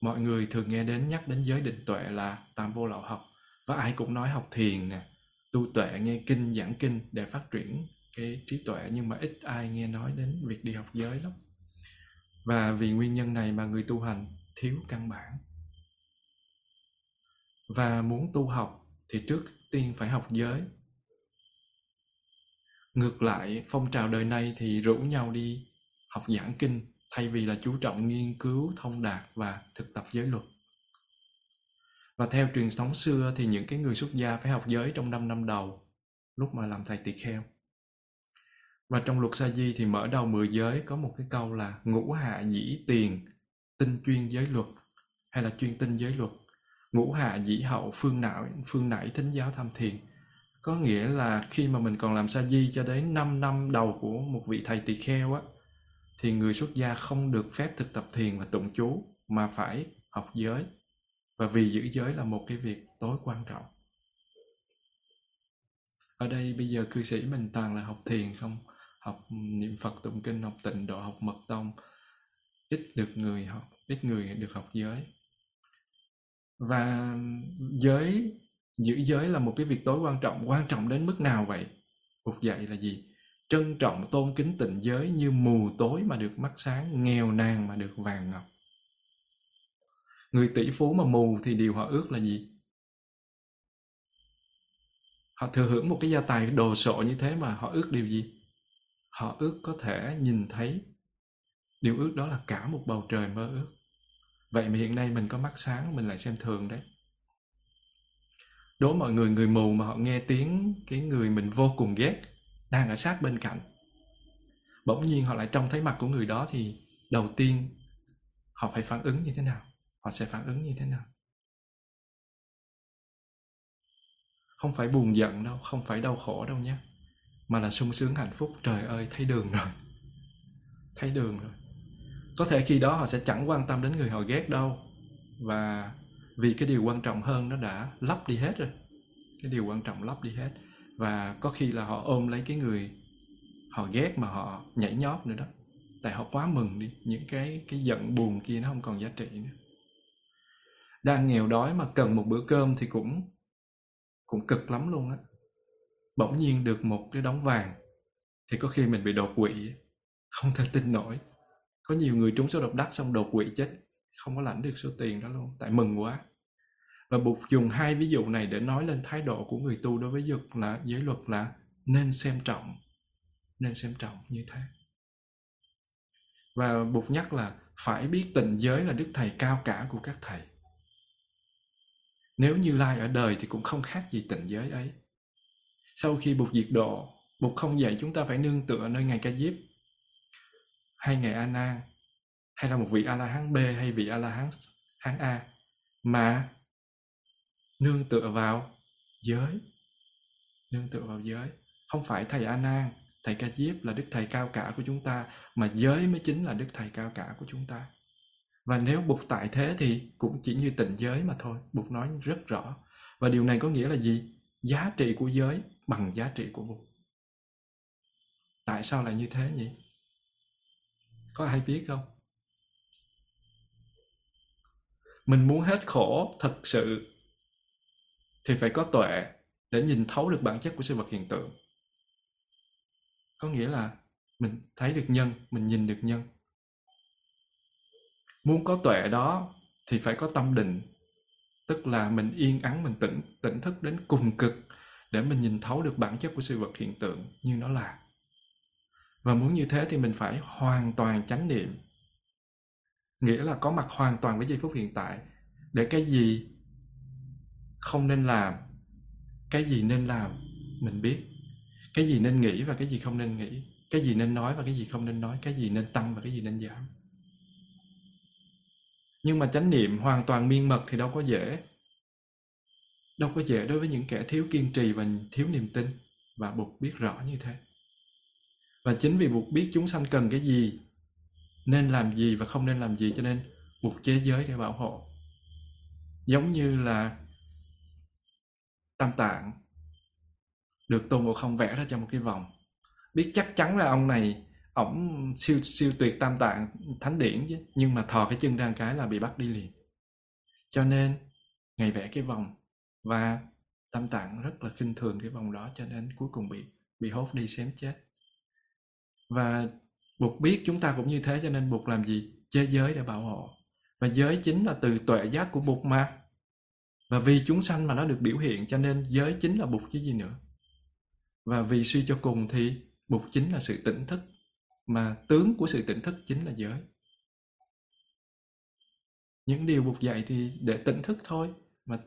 mọi người thường nghe đến nhắc đến giới định tuệ là tam vô lậu học và ai cũng nói học thiền nè, tu tuệ, nghe kinh, giảng kinh để phát triển cái trí tuệ, nhưng mà ít ai nghe nói đến việc đi học giới lắm. Và vì nguyên nhân này mà người tu hành thiếu căn bản. Và muốn tu học thì trước tiên phải học giới. Ngược lại, phong trào đời nay thì rủ nhau đi học giảng kinh thay vì là chú trọng nghiên cứu, thông đạt và thực tập giới luật và theo truyền thống xưa thì những cái người xuất gia phải học giới trong 5 năm đầu, lúc mà làm thầy tỳ kheo. Và trong luật sa di thì mở đầu 10 giới có một cái câu là ngũ hạ dĩ tiền tinh chuyên giới luật, hay là chuyên tinh giới luật. Ngũ hạ dĩ hậu, phương não phương nảy thính giáo tham thiền. Có nghĩa là khi mà mình còn làm sa di cho đến 5 năm đầu của một vị thầy tỳ kheo á, thì người xuất gia không được phép thực tập thiền và tụng chú, mà phải học giới và vì giữ giới là một cái việc tối quan trọng. Ở đây bây giờ cư sĩ mình toàn là học thiền không? Học niệm phật, tụng kinh, học tịnh độ, học mật tông. Ít được người học, ít người được học giới. Và giới, giữ giới là một cái việc tối quan trọng. Quan trọng đến mức nào vậy? Phục dạy là gì? Trân trọng, tôn kính tịnh giới như mù tối mà được mắt sáng, nghèo nàn mà được vàng ngọc người tỷ phú mà mù thì điều họ ước là gì? Họ thừa hưởng một cái gia tài đồ sộ như thế mà họ ước điều gì? Họ ước có thể nhìn thấy. Điều ước đó là cả một bầu trời mơ ước. Vậy mà hiện nay mình có mắt sáng, mình lại xem thường đấy. Đối với mọi người người mù mà họ nghe tiếng cái người mình vô cùng ghét, đang ở sát bên cạnh. Bỗng nhiên họ lại trông thấy mặt của người đó thì đầu tiên họ phải phản ứng như thế nào? Họ sẽ phản ứng như thế nào? Không phải buồn giận đâu, không phải đau khổ đâu nhé, mà là sung sướng hạnh phúc. Trời ơi, thấy đường rồi. Thấy đường rồi. Có thể khi đó họ sẽ chẳng quan tâm đến người họ ghét đâu. Và vì cái điều quan trọng hơn nó đã lấp đi hết rồi. Cái điều quan trọng lấp đi hết. Và có khi là họ ôm lấy cái người họ ghét mà họ nhảy nhót nữa đó. Tại họ quá mừng đi. Những cái cái giận buồn kia nó không còn giá trị nữa đang nghèo đói mà cần một bữa cơm thì cũng cũng cực lắm luôn á. Bỗng nhiên được một cái đống vàng thì có khi mình bị đột quỵ, không thể tin nổi. Có nhiều người trúng số độc đắc xong đột quỵ chết, không có lãnh được số tiền đó luôn, tại mừng quá. Và Bụt dùng hai ví dụ này để nói lên thái độ của người tu đối với dục là, giới luật là nên xem trọng, nên xem trọng như thế. Và Bụt nhắc là phải biết tình giới là đức thầy cao cả của các thầy nếu như lai ở đời thì cũng không khác gì tịnh giới ấy. Sau khi bục diệt độ bục không dạy chúng ta phải nương tựa nơi ngài ca diếp. Hay ngài a nan hay là một vị a la hán b hay vị a la hán hán a, mà nương tựa vào giới. Nương tựa vào giới. Không phải thầy a nan thầy ca diếp là đức thầy cao cả của chúng ta, mà giới mới chính là đức thầy cao cả của chúng ta và nếu bụt tại thế thì cũng chỉ như tịnh giới mà thôi bụt nói rất rõ. Và điều này có nghĩa là gì? Giá trị của giới bằng giá trị của bụt tại sao lại như thế nhỉ? Có ai biết không? Mình muốn hết khổ, thật sự, thì phải có tuệ để nhìn thấu được bản chất của sự vật hiện tượng. Có nghĩa là mình thấy được nhân, mình nhìn được nhân muốn có tuệ đó thì phải có tâm định. Tức là mình yên ắng, mình tỉnh tỉnh thức đến cùng cực để mình nhìn thấu được bản chất của sự vật hiện tượng như nó là. Và muốn như thế thì mình phải hoàn toàn chánh niệm. Nghĩa là có mặt hoàn toàn với giây phút hiện tại. Để cái gì không nên làm, cái gì nên làm, mình biết. Cái gì nên nghĩ và cái gì không nên nghĩ, cái gì nên nói và cái gì không nên nói, cái gì nên tăng và cái gì nên giảm nhưng mà chánh niệm hoàn toàn miên mật thì đâu có dễ. Đâu có dễ đối với những kẻ thiếu kiên trì và thiếu niềm tin và bụt biết rõ như thế. Và chính vì bụt biết chúng sanh cần cái gì, nên làm gì và không nên làm gì cho nên bụt chế giới để bảo hộ. Giống như là tam tạng được tôn ngộ không vẽ ra cho một cái vòng. Biết chắc chắn là ông này ổng siêu siêu tuyệt tam tạng thánh điển chứ. Nhưng mà thò cái chân ra cái là bị bắt đi liền. Cho nên, ngày vẽ cái vòng và tam tạng rất là khinh thường cái vòng đó, cho nên cuối cùng bị bị hốt đi xém chết. Và buộc biết chúng ta cũng như thế, cho nên buộc làm gì? Chế giới để bảo hộ. Và giới chính là từ tuệ giác của bụt mà. Và vì chúng sanh mà nó được biểu hiện, cho nên giới chính là bụt chứ gì nữa. Và vì suy cho cùng thì bụt chính là sự tỉnh thức mà tướng của sự tỉnh thức chính là giới. Những điều buộc dạy thì để tỉnh thức thôi, mà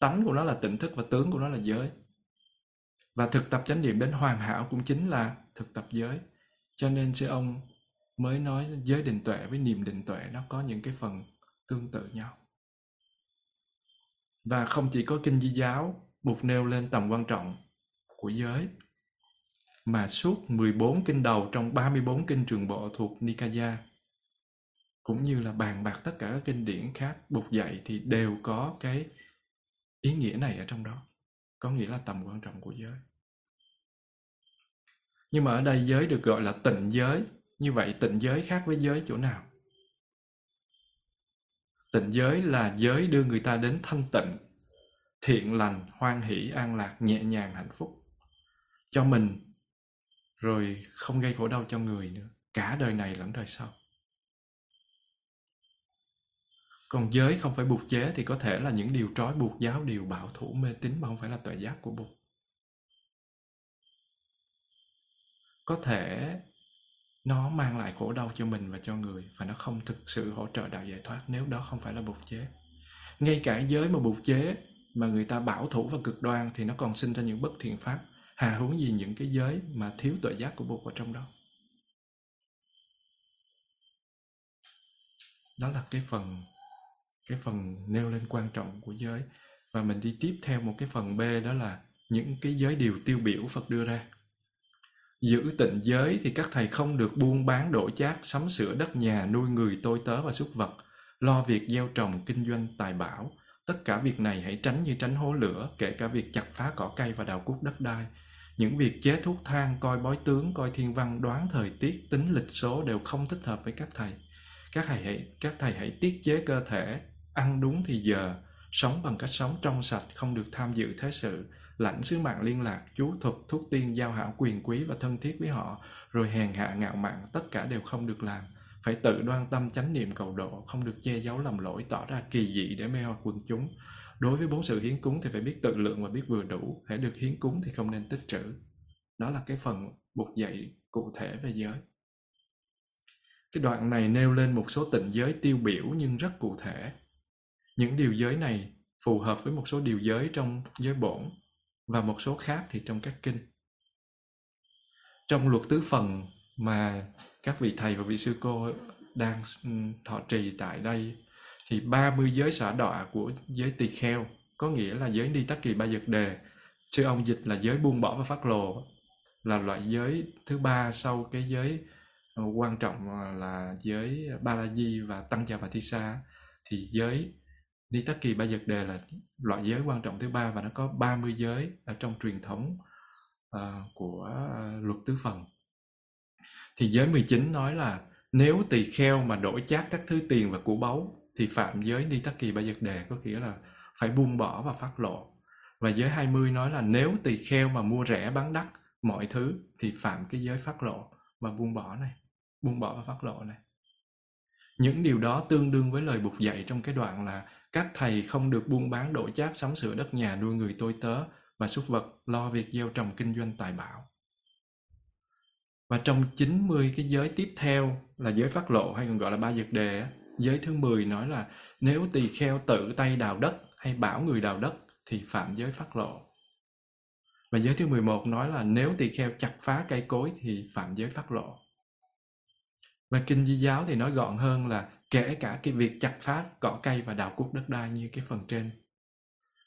tánh của nó là tỉnh thức và tướng của nó là giới. Và thực tập chánh niệm đến hoàn hảo cũng chính là thực tập giới. Cho nên sư ông mới nói giới định tuệ với niềm định tuệ nó có những cái phần tương tự nhau. Và không chỉ có kinh di giáo buộc nêu lên tầm quan trọng của giới mà suốt 14 kinh đầu trong 34 kinh trường bộ thuộc Nikaya, cũng như là bàn bạc tất cả các kinh điển khác Bụt dạy thì đều có cái ý nghĩa này ở trong đó, có nghĩa là tầm quan trọng của giới. Nhưng mà ở đây giới được gọi là tịnh giới, như vậy tịnh giới khác với giới chỗ nào? Tịnh giới là giới đưa người ta đến thanh tịnh, thiện lành, hoan hỷ, an lạc, nhẹ nhàng, hạnh phúc. Cho mình rồi không gây khổ đau cho người nữa. Cả đời này lẫn đời sau. Còn giới không phải buộc chế thì có thể là những điều trói buộc giáo điều bảo thủ mê tín mà không phải là tuệ giác của bụt. Có thể nó mang lại khổ đau cho mình và cho người và nó không thực sự hỗ trợ đạo giải thoát nếu đó không phải là buộc chế. Ngay cả giới mà buộc chế mà người ta bảo thủ và cực đoan thì nó còn sinh ra những bất thiện pháp hà huống gì những cái giới mà thiếu tuệ giác của Bụt ở trong đó đó là cái phần cái phần nêu lên quan trọng của giới và mình đi tiếp theo một cái phần B đó là những cái giới điều tiêu biểu Phật đưa ra. Giữ tịnh giới thì các thầy không được buôn bán đổ chát, sắm sửa đất nhà, nuôi người tôi tớ và súc vật, lo việc gieo trồng, kinh doanh, tài bảo. Tất cả việc này hãy tránh như tránh hố lửa, kể cả việc chặt phá cỏ cây và đào cuốc đất đai. Những việc chế thuốc thang, coi bói tướng, coi thiên văn, đoán thời tiết, tính lịch số đều không thích hợp với các thầy. Các thầy hãy, các thầy hãy tiết chế cơ thể, ăn đúng thì giờ, sống bằng cách sống trong sạch, không được tham dự thế sự, lãnh sứ mạng liên lạc, chú thuật, thuốc tiên, giao hảo quyền quý và thân thiết với họ, rồi hèn hạ ngạo mạn, tất cả đều không được làm. Phải tự đoan tâm chánh niệm cầu độ, không được che giấu lầm lỗi, tỏ ra kỳ dị để mê hoặc quần chúng. Đối với bốn sự hiến cúng thì phải biết tự lượng và biết vừa đủ, hãy được hiến cúng thì không nên tích trữ. Đó là cái phần buộc dạy cụ thể về giới. Cái đoạn này nêu lên một số tịnh giới tiêu biểu nhưng rất cụ thể. Những điều giới này phù hợp với một số điều giới trong giới bổn và một số khác thì trong các kinh. Trong luật tứ phần mà các vị thầy và vị sư cô đang ừ, thọ trì tại đây thì 30 giới xả đọa của giới tỳ kheo có nghĩa là giới ni tắc kỳ ba dật đề chứ ông dịch là giới buông bỏ và phát lồ là loại giới thứ ba sau cái giới ờ, quan trọng ờ, là giới ba la di và tăng cha và thi sa. Thì giới ni tắc kỳ ba dật đề là loại giới quan trọng thứ ba và nó có 30 giới ở trong truyền thống uh, của uh, luật tứ phần. Thì giới 19 nói là nếu tỳ kheo mà đổi chát các thứ tiền và của báu thì phạm giới đi tắc kỳ ba dật đề có nghĩa là phải buông bỏ và phát lộ và giới 20 nói là nếu tỳ kheo mà mua rẻ bán đắt mọi thứ thì phạm cái giới phát lộ và buông bỏ này buông bỏ và phát lộ này những điều đó tương đương với lời buộc dạy trong cái đoạn là các thầy không được buôn bán đổi chác sắm sửa đất nhà nuôi người tôi tớ và súc vật lo việc gieo trồng kinh doanh tài bảo. Và trong 90 cái giới tiếp theo là giới phát lộ hay còn gọi là ba dược đề, giới thứ 10 nói là nếu tỳ kheo tự tay đào đất hay bảo người đào đất thì phạm giới phát lộ. Và giới thứ 11 nói là nếu tỳ kheo chặt phá cây cối thì phạm giới phát lộ. Và kinh di giáo thì nói gọn hơn là kể cả cái việc chặt phá cỏ cây và đào cuốc đất đai như cái phần trên.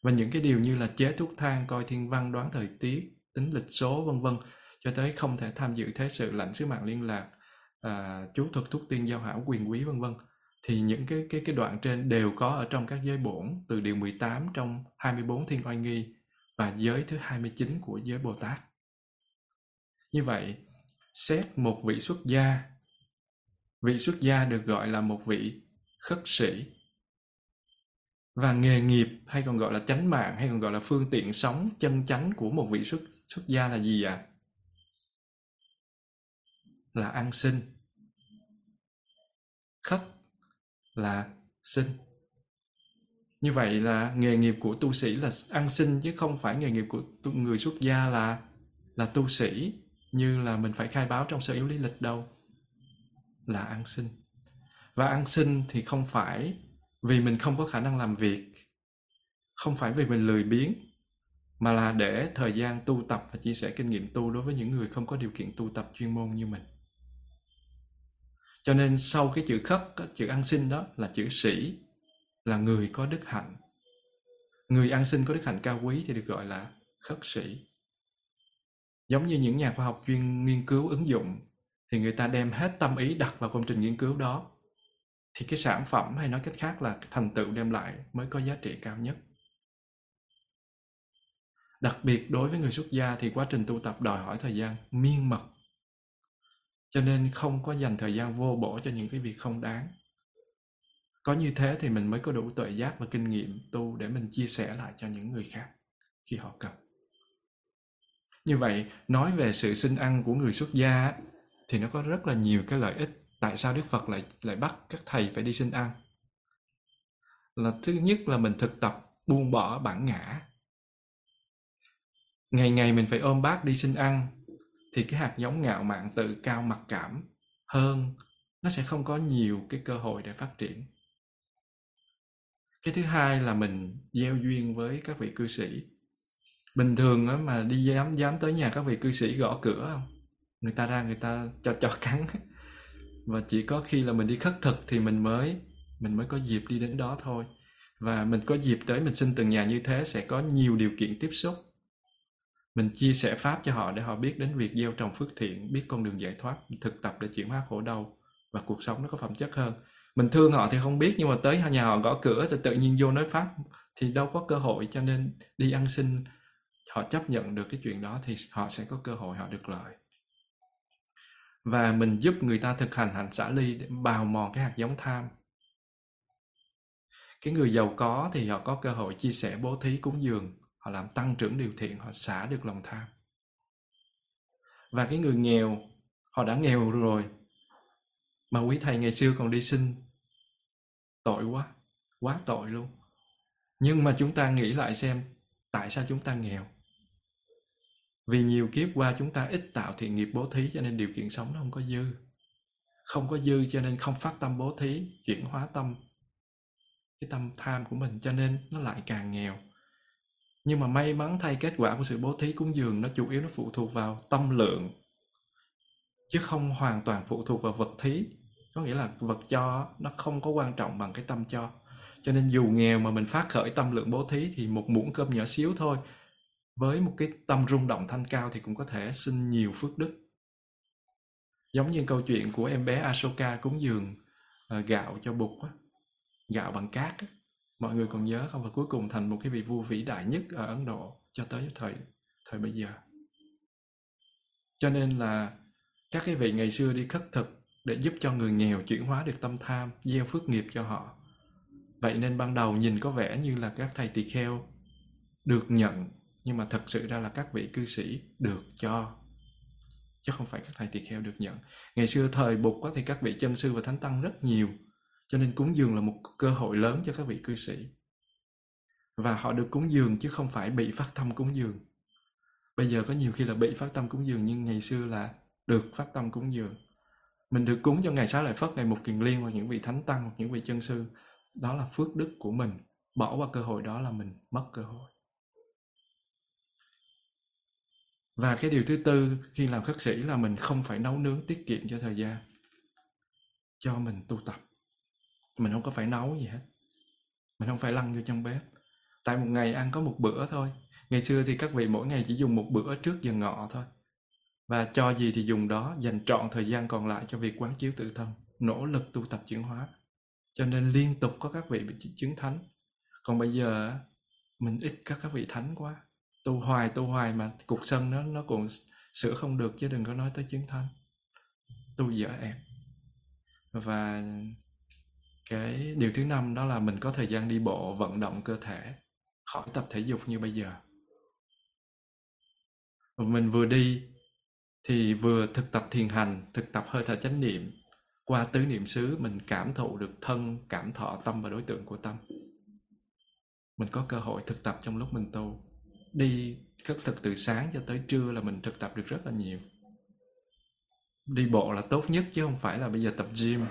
Và những cái điều như là chế thuốc thang, coi thiên văn, đoán thời tiết, tính lịch số vân vân cho tới không thể tham dự thế sự lãnh sứ mạng liên lạc, à, chú thuật thuốc tiên giao hảo quyền quý vân vân thì những cái cái cái đoạn trên đều có ở trong các giới bổn từ điều 18 trong 24 thiên oai nghi và giới thứ 29 của giới Bồ Tát. Như vậy, xét một vị xuất gia vị xuất gia được gọi là một vị khất sĩ và nghề nghiệp hay còn gọi là chánh mạng hay còn gọi là phương tiện sống chân chánh của một vị xuất xuất gia là gì ạ à? là ăn sinh khất là sinh. Như vậy là nghề nghiệp của tu sĩ là ăn sinh chứ không phải nghề nghiệp của tu, người xuất gia là là tu sĩ như là mình phải khai báo trong sở yếu lý lịch đâu là ăn sinh. Và ăn sinh thì không phải vì mình không có khả năng làm việc không phải vì mình lười biếng mà là để thời gian tu tập và chia sẻ kinh nghiệm tu đối với những người không có điều kiện tu tập chuyên môn như mình cho nên sau cái chữ khất chữ ăn xin đó là chữ sĩ, là người có đức hạnh. Người ăn xin có đức hạnh cao quý thì được gọi là khất sĩ. Giống như những nhà khoa học chuyên nghiên cứu ứng dụng, thì người ta đem hết tâm ý đặt vào công trình nghiên cứu đó. Thì cái sản phẩm hay nói cách khác là thành tựu đem lại mới có giá trị cao nhất. Đặc biệt đối với người xuất gia thì quá trình tu tập đòi hỏi thời gian miên mật cho nên không có dành thời gian vô bổ cho những cái việc không đáng. Có như thế thì mình mới có đủ tuệ giác và kinh nghiệm tu để mình chia sẻ lại cho những người khác khi họ cần. Như vậy, nói về sự sinh ăn của người xuất gia thì nó có rất là nhiều cái lợi ích. Tại sao đức phật lại lại bắt các thầy phải đi xin ăn? Là thứ nhất là mình thực tập buông bỏ bản ngã. Ngày ngày mình phải ôm bát đi xin ăn thì cái hạt giống ngạo mạn tự cao mặc cảm hơn nó sẽ không có nhiều cái cơ hội để phát triển. Cái thứ hai là mình gieo duyên với các vị cư sĩ. Bình thường á, mà đi dám dám tới nhà các vị cư sĩ gõ cửa không? Người ta ra người ta cho cho cắn. Và chỉ có khi là mình đi khất thực thì mình mới mình mới có dịp đi đến đó thôi. Và mình có dịp tới mình xin từng nhà như thế sẽ có nhiều điều kiện tiếp xúc mình chia sẻ pháp cho họ để họ biết đến việc gieo trồng phước thiện, biết con đường giải thoát, thực tập để chuyển hóa khổ đau và cuộc sống nó có phẩm chất hơn. Mình thương họ thì không biết nhưng mà tới nhà họ gõ cửa thì tự nhiên vô nói pháp thì đâu có cơ hội cho nên đi ăn xin họ chấp nhận được cái chuyện đó thì họ sẽ có cơ hội họ được lợi. Và mình giúp người ta thực hành hạnh xả ly để bào mòn cái hạt giống tham. Cái người giàu có thì họ có cơ hội chia sẻ bố thí cúng dường họ làm tăng trưởng điều thiện, họ xả được lòng tham. Và cái người nghèo, họ đã nghèo rồi, mà quý thầy ngày xưa còn đi xin. Tội quá quá tội luôn. Nhưng mà chúng ta nghĩ lại xem, tại sao chúng ta nghèo? Vì nhiều kiếp qua chúng ta ít tạo thiện nghiệp bố thí cho nên điều kiện sống nó không có dư. Không có dư cho nên không phát tâm bố thí, chuyển hóa tâm, cái tâm tham của mình cho nên nó lại càng nghèo nhưng mà may mắn thay kết quả của sự bố thí cúng dường nó chủ yếu nó phụ thuộc vào tâm lượng chứ không hoàn toàn phụ thuộc vào vật thí. Có nghĩa là vật cho nó không có quan trọng bằng cái tâm cho. Cho nên dù nghèo mà mình phát khởi tâm lượng bố thí thì một muỗng cơm nhỏ xíu thôi với một cái tâm rung động thanh cao thì cũng có thể sinh nhiều phước đức. Giống như câu chuyện của em bé Ashoka cúng dường ờ, gạo cho Bụt á, gạo bằng cát á mọi người còn nhớ không? Và cuối cùng thành một cái vị vua vĩ đại nhất ở Ấn Độ cho tới thời thời bây giờ. Cho nên là các cái vị ngày xưa đi khất thực để giúp cho người nghèo chuyển hóa được tâm tham, gieo phước nghiệp cho họ. Vậy nên ban đầu nhìn có vẻ như là các thầy tỳ kheo được nhận, nhưng mà thật sự ra là các vị cư sĩ được cho, chứ không phải các thầy tỳ kheo được nhận. Ngày xưa thời bục thì các vị chân sư và thánh tăng rất nhiều cho nên cúng dường là một cơ hội lớn cho các vị cư sĩ. Và họ được cúng dường chứ không phải bị phát tâm cúng dường. Bây giờ có nhiều khi là bị phát tâm cúng dường, nhưng ngày xưa là được phát tâm cúng dường. Mình được cúng cho ngày xá lợi phất, ngày một kiền liên hoặc những vị thánh tăng hoặc những vị chân sư. Đó là phước đức của mình. Bỏ qua cơ hội đó là mình mất cơ hội. Và cái điều thứ tư khi làm khất sĩ là mình không phải nấu nướng tiết kiệm cho thời gian. Cho mình tu tập mình không có phải nấu gì hết. Mình không phải lăn vô trong bếp. Tại một ngày ăn có một bữa thôi. Ngày xưa thì các vị mỗi ngày chỉ dùng một bữa trước giờ ngọ thôi. Và cho gì thì dùng đó, dành trọn thời gian còn lại cho việc quán chiếu tự thân, nỗ lực tu tập chuyển hóa. Cho nên liên tục có các vị bị chứng thánh. Còn bây giờ mình ít các các vị thánh quá. Tu hoài tu hoài mà cuộc sân nó nó còn sửa không được chứ đừng có nói tới chứng thánh. Tu dở em và cái điều thứ năm đó là mình có thời gian đi bộ, vận động cơ thể khỏi tập thể dục như bây giờ. Mình vừa đi thì vừa thực tập thiền hành, thực tập hơi thở chánh niệm. Qua tứ niệm xứ, mình cảm thụ được thân, cảm thọ tâm và đối tượng của tâm. Mình có cơ hội thực tập trong lúc mình tu. Đi khất thực từ sáng cho tới trưa là mình thực tập được rất là nhiều. Đi bộ là tốt nhất chứ không phải là bây giờ tập gym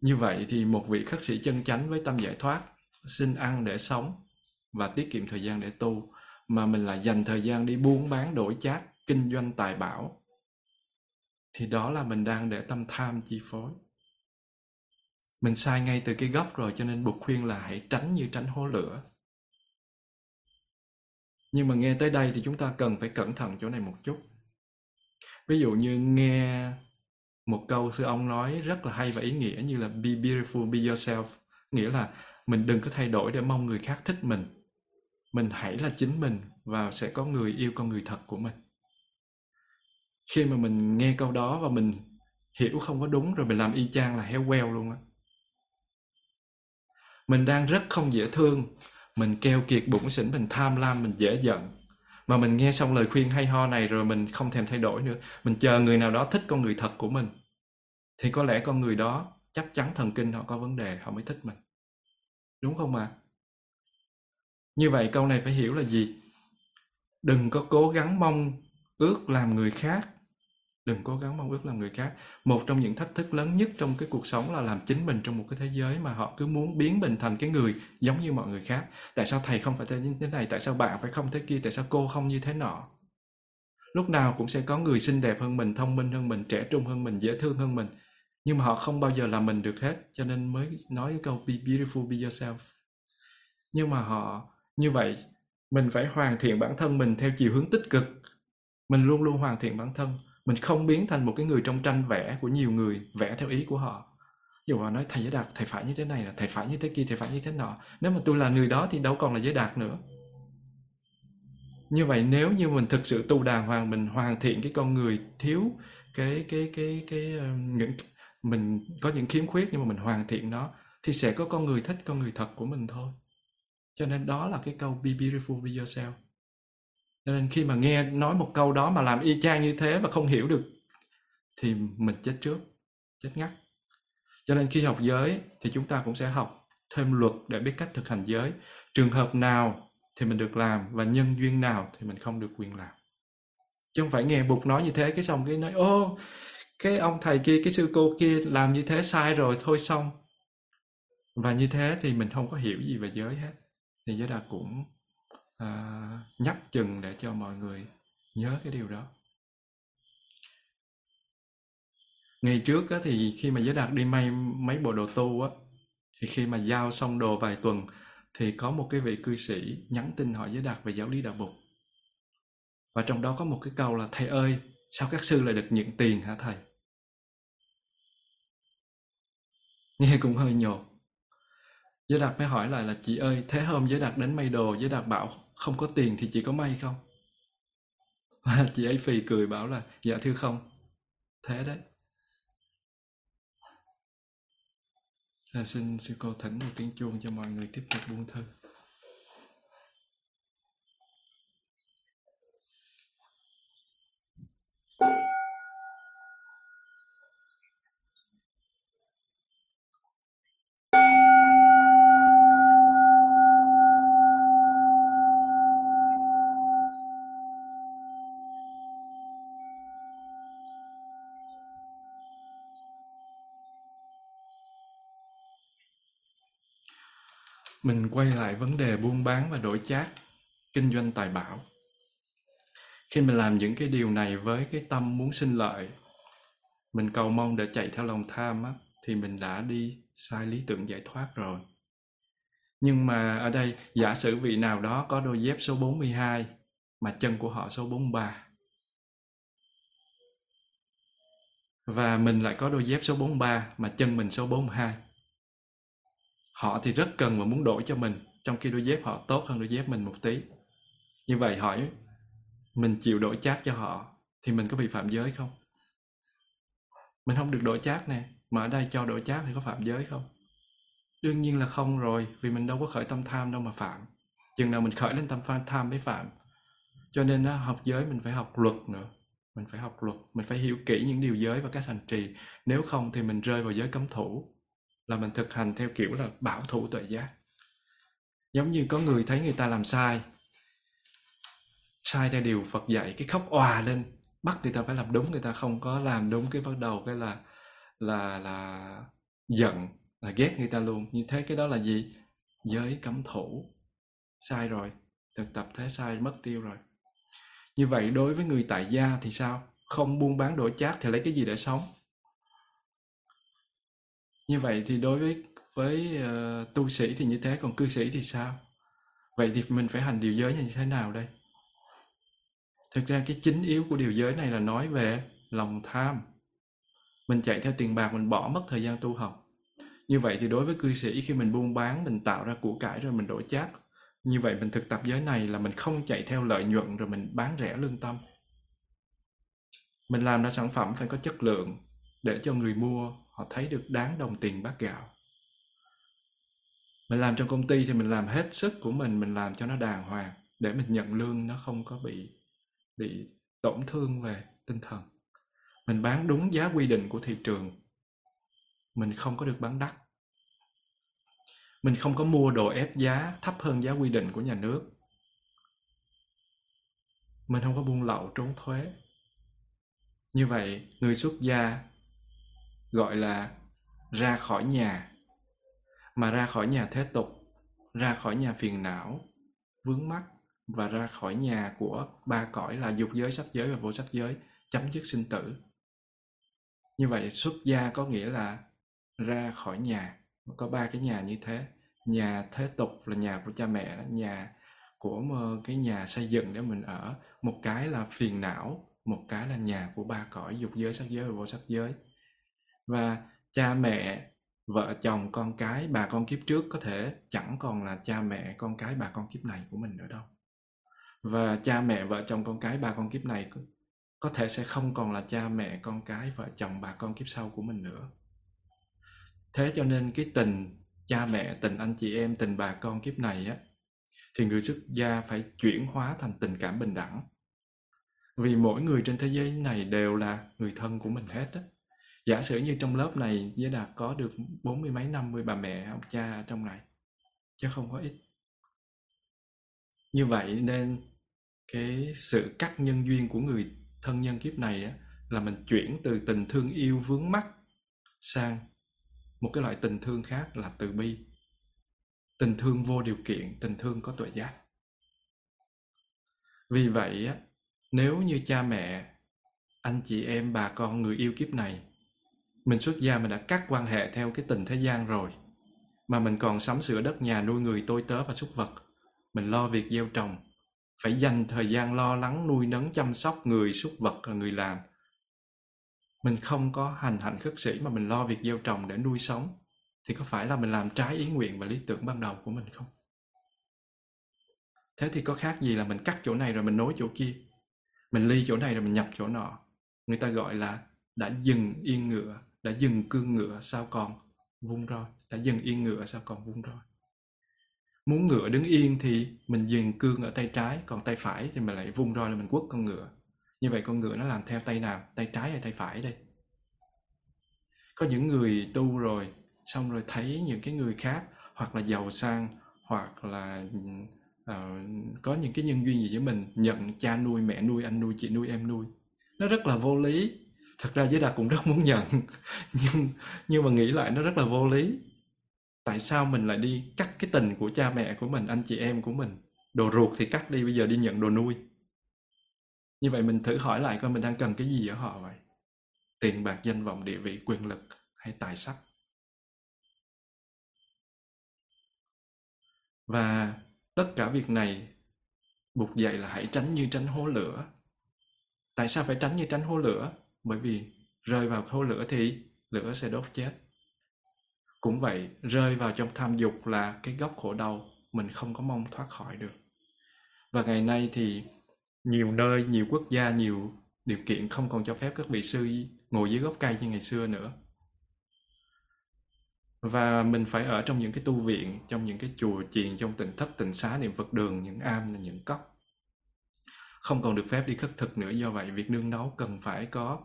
như vậy thì một vị khất sĩ chân chánh với tâm giải thoát, xin ăn để sống và tiết kiệm thời gian để tu, mà mình lại dành thời gian đi buôn bán, đổi chác, kinh doanh tài bảo, thì đó là mình đang để tâm tham chi phối mình sai ngay từ cái gốc rồi, cho nên buộc khuyên là hãy tránh như tránh hố lửa. Nhưng mà nghe tới đây thì chúng ta cần phải cẩn thận chỗ này một chút. Ví dụ như nghe một câu sư ông nói rất là hay và ý nghĩa như là be beautiful, be yourself. Nghĩa là mình đừng có thay đổi để mong người khác thích mình. Mình hãy là chính mình và sẽ có người yêu con người thật của mình. Khi mà mình nghe câu đó và mình hiểu không có đúng rồi mình làm y chang là heo queo luôn á mình đang rất không dễ thương mình keo kiệt bụng xỉn mình tham lam mình dễ giận mà mình nghe xong lời khuyên hay ho này rồi mình không thèm thay đổi nữa. Mình chờ người nào đó thích con người thật của mình, thì có lẽ con người đó chắc chắn thần kinh họ có vấn đề, họ mới thích mình. Đúng không ạ? À? như vậy câu này phải hiểu là gì? Đừng có cố gắng mong ước làm người khác đừng cố gắng mong ước làm người khác. Một trong những thách thức lớn nhất trong cái cuộc sống là làm chính mình trong một cái thế giới mà họ cứ muốn biến mình thành cái người giống như mọi người khác. Tại sao thầy không phải như thế này? Tại sao bạn phải không thế kia? Tại sao cô không như thế nọ? Lúc nào cũng sẽ có người xinh đẹp hơn mình, thông minh hơn mình, trẻ trung hơn mình, dễ thương hơn mình. Nhưng mà họ không bao giờ làm mình được hết, cho nên mới nói cái câu be beautiful, be yourself nhưng mà họ, như vậy, mình phải hoàn thiện bản thân mình theo chiều hướng tích cực. Mình luôn luôn hoàn thiện bản thân mình không biến thành một cái người trong tranh vẽ của nhiều người vẽ theo ý của họ. Dù họ nói, thầy giới đạt, thầy phải như thế này là thầy phải như thế kia, thầy phải như thế nọ. Nếu mà tôi là người đó thì đâu còn là giới đạt nữa. Như vậy nếu như mình thực sự tu đàng hoàng, mình hoàn thiện cái con người thiếu cái cái cái cái ờ, những, mình có những khiếm khuyết nhưng mà mình hoàn thiện nó, thì sẽ có con người thích, con người thật của mình thôi. Cho nên đó là cái câu, be beautiful, be yourself cho nên khi mà nghe nói một câu đó mà làm y chang như thế mà không hiểu được, thì mình chết trước, chết ngắt. Cho nên khi học giới thì chúng ta cũng sẽ học thêm luật để biết cách thực hành giới. Trường hợp nào thì mình được làm và nhân duyên nào thì mình không được quyền làm. Chứ không phải nghe bục nói như thế, cái xong cái nói, ô, cái ông thầy kia, cái sư cô kia làm như thế sai rồi, thôi xong. Và như thế thì mình không có hiểu gì về giới hết. Thì giới đạt cũng à, nhắc chừng để cho mọi người nhớ cái điều đó. Ngày trước á, thì khi mà giới đạt đi may mấy bộ đồ tu á thì khi mà giao xong đồ vài tuần thì có một cái vị cư sĩ nhắn tin hỏi giới đạt về giáo lý đạo bục. Và trong đó có một cái câu là thầy ơi sao các sư lại được nhận tiền hả thầy? Nghe cũng hơi nhột giới đạt mới hỏi lại là, chị ơi, thế hôm giới đạt đến may đồ, giới đạt bảo không có tiền thì chị có may không? Và chị ấy phì cười bảo là dạ thưa không. Thế đấy. Là xin sư cô thỉnh một tiếng chuông cho mọi người tiếp tục buông thư. Mình quay lại vấn đề buôn bán và đổi chác kinh doanh tài bảo. Khi mình làm những cái điều này với cái tâm muốn sinh lợi mình cầu mong để chạy theo lòng tham á, thì mình đã đi sai lý tưởng giải thoát rồi. Nhưng mà ở đây giả sử vị nào đó có đôi dép số 42 mà chân của họ số 43 và mình lại có đôi dép số 43 mà chân mình số 42 họ thì rất cần và muốn đổi cho mình trong khi đôi dép họ tốt hơn đôi dép mình một tí. Như vậy hỏi mình chịu đổi chát cho họ thì mình có bị phạm giới không? Mình không được đổi chát nè mà ở đây cho đổi chát thì có phạm giới không? Đương nhiên là không rồi vì mình đâu có khởi tâm tham đâu mà phạm. Chừng nào mình khởi lên tâm tham mới phạm. Cho nên đó, học giới mình phải học luật nữa. Mình phải học luật mình phải hiểu kỹ những điều giới và các hành trì. Nếu không thì mình rơi vào giới cấm thủ là mình thực hành theo kiểu là bảo thủ tuệ giác. Giống như có người thấy người ta làm sai sai theo điều Phật dạy, cái khóc òa lên, bắt người ta phải làm đúng, người ta không có làm đúng cái bắt đầu, cái là là là giận, là ghét người ta luôn. Như thế cái đó là gì? Giới cấm thủ. Sai rồi, thực tập thế sai, mất tiêu rồi. Như vậy đối với người tại gia thì sao? Không buôn bán đổi chát thì lấy cái gì để sống? Như vậy thì đối với với uh, tu sĩ thì như thế còn cư sĩ thì sao? Vậy thì mình phải hành điều giới như thế nào đây? Thực ra cái chính yếu của điều giới này là nói về lòng tham. Mình chạy theo tiền bạc mình bỏ mất thời gian tu học. Như vậy thì đối với cư sĩ khi mình buôn bán mình tạo ra của cải rồi mình đổi chát như vậy mình thực tập giới này là mình không chạy theo lợi nhuận rồi mình bán rẻ lương tâm. Mình làm ra sản phẩm phải có chất lượng để cho người mua họ thấy được đáng đồng tiền bát gạo. Mình làm trong công ty thì mình làm hết sức của mình mình làm cho nó đàng hoàng để mình nhận lương nó không có bị bị tổn thương về tinh thần. Mình bán đúng giá quy định của thị trường. Mình không có được bán đắt. Mình không có mua đồ ép giá thấp hơn giá quy định của nhà nước. Mình không có buôn lậu trốn thuế. Như vậy, người xuất gia gọi là ra khỏi nhà. Mà ra khỏi nhà thế tục, ra khỏi nhà phiền não, vướng mắc và ra khỏi nhà của ba cõi là dục giới sắc giới và vô sắc giới, chấm dứt sinh tử. Như vậy, xuất gia có nghĩa là ra khỏi nhà. Có ba cái nhà như thế. Nhà thế tục là nhà của cha mẹ, nhà của cái nhà xây dựng để mình ở. Một cái là phiền não, một cái là nhà của ba cõi, dục giới sắc giới và vô sắc giới và cha mẹ, vợ chồng, con cái, bà con kiếp trước có thể chẳng còn là cha mẹ, con cái, bà con kiếp này của mình nữa đâu. Và cha mẹ, vợ chồng, con cái, bà con kiếp này có thể sẽ không còn là cha mẹ, con cái, vợ chồng, bà con kiếp sau của mình nữa. Thế cho nên cái tình cha mẹ, tình anh chị em, tình bà con kiếp này á, thì người xuất gia phải chuyển hóa thành tình cảm bình đẳng. Vì mỗi người trên thế giới này đều là người thân của mình hết á giả sử như trong lớp này với đạt có được bốn mươi mấy năm mươi bà mẹ ông cha ở trong này chứ không có ít. Như vậy nên cái sự cắt nhân duyên của người thân nhân kiếp này á, là mình chuyển từ tình thương yêu vướng mắc sang một cái loại tình thương khác là từ bi. Tình thương vô điều kiện tình thương có tuệ giác. Vì vậy á, nếu như cha mẹ anh chị em bà con người yêu kiếp này mình xuất gia mình đã cắt quan hệ theo cái tình thế gian rồi. Mà mình còn sắm sửa đất nhà nuôi người tôi tớ và súc vật. Mình lo việc gieo trồng. Phải dành thời gian lo lắng, nuôi nấng, chăm sóc người, súc vật và người làm. Mình không có hành hạnh khất sĩ mà mình lo việc gieo trồng để nuôi sống. Thì có phải là mình làm trái ý nguyện và lý tưởng ban đầu của mình không? Thế thì có khác gì là mình cắt chỗ này rồi mình nối chỗ kia? Mình ly chỗ này rồi mình nhập chỗ nọ. Người ta gọi là đã dừng yên ngựa đã dừng cương ngựa sao còn vung roi. Đã dừng yên ngựa sao còn vung roi. Muốn ngựa đứng yên thì mình dừng cương ở tay trái còn tay phải thì mình lại vung roi là mình quất con ngựa. Như vậy con ngựa nó làm theo tay nào? Tay trái hay tay phải đây? Có những người tu rồi xong rồi thấy những cái người khác hoặc là giàu sang hoặc là uh, có những cái nhân duyên gì với mình nhận cha nuôi mẹ nuôi anh nuôi chị nuôi em nuôi. Nó rất là vô lý thật ra giới đạt cũng rất muốn nhận, nhưng nhưng mà nghĩ lại nó rất là vô lý. Tại sao mình lại đi cắt cái tình của cha mẹ của mình, anh chị em của mình? Đồ ruột thì cắt đi, bây giờ đi nhận đồ nuôi. Như vậy mình thử hỏi lại coi mình đang cần cái gì ở họ vậy? Tiền bạc, danh vọng, địa vị, quyền lực hay tài sắc? Và tất cả việc này buộc dạy là hãy tránh như tránh hố lửa. Tại sao phải tránh như tránh hố lửa? Bởi vì rơi vào khối lửa thì lửa sẽ đốt chết. Cũng vậy, rơi vào trong tham dục là cái gốc khổ đau mình không có mong thoát khỏi được. Và ngày nay thì nhiều nơi, nhiều quốc gia, nhiều điều kiện không còn cho phép các vị sư ngồi dưới gốc cây như ngày xưa nữa. Và mình phải ở trong những cái tu viện, trong những cái chùa chiền, trong tỉnh thất, tỉnh xá, niệm phật đường, những am, những cốc. Không còn được phép đi khất thực nữa, do vậy việc nương nấu cần phải có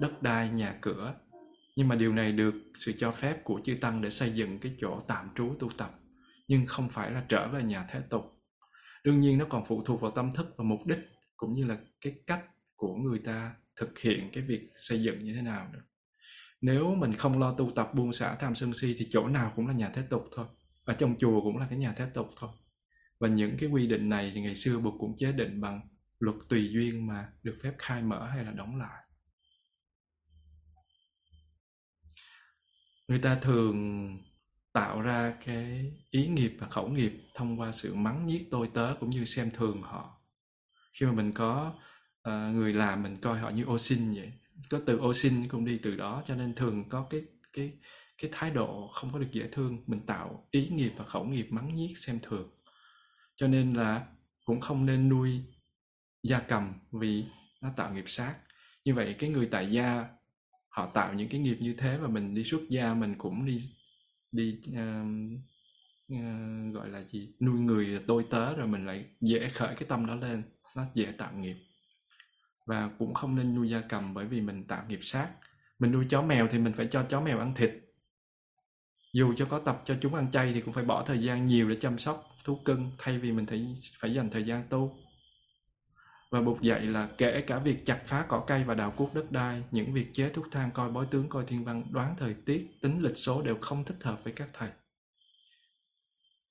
đất đai, nhà cửa. Nhưng mà điều này được sự cho phép của chư tăng để xây dựng cái chỗ tạm trú tu tập, nhưng không phải là trở về nhà thế tục. Đương nhiên nó còn phụ thuộc vào tâm thức và mục đích, cũng như là cái cách của người ta thực hiện cái việc xây dựng như thế nào nữa. Nếu mình không lo tu tập, buông xả tham sân si thì chỗ nào cũng là nhà thế tục thôi ở trong chùa cũng là cái nhà thế tục thôi. Và những cái quy định này thì ngày xưa Bụt cũng chế định bằng luật tùy duyên mà được phép khai mở hay là đóng lại. Người ta thường tạo ra cái ý nghiệp và khẩu nghiệp thông qua sự mắng nhiếc tôi tớ cũng như xem thường họ. Khi mà mình có uh, người làm mình coi họ như ô xin vậy có từ ô xin cũng đi từ đó cho nên thường có cái cái cái thái độ không có được dễ thương. Mình tạo ý nghiệp và khẩu nghiệp mắng nhiếc xem thường. Cho nên là cũng không nên nuôi gia cầm vì nó tạo nghiệp sát. Như vậy cái người tại gia họ tạo những cái nghiệp như thế và mình đi xuất gia mình cũng đi đi uh, uh, gọi là gì nuôi người tôi tớ rồi mình lại dễ khởi cái tâm đó lên nó dễ tạo nghiệp. Và cũng không nên nuôi gia cầm bởi vì mình tạo nghiệp sát. Mình nuôi chó mèo thì mình phải cho chó mèo ăn thịt. Dù cho có tập cho chúng ăn chay thì cũng phải bỏ thời gian nhiều để chăm sóc thú cưng thay vì mình phải phải dành thời gian tu và Bụt dạy là kể cả việc chặt phá cỏ cây và đào cuốc đất đai, những việc chế thuốc thang, coi bói tướng, coi thiên văn, đoán thời tiết, tính lịch số đều không thích hợp với các thầy.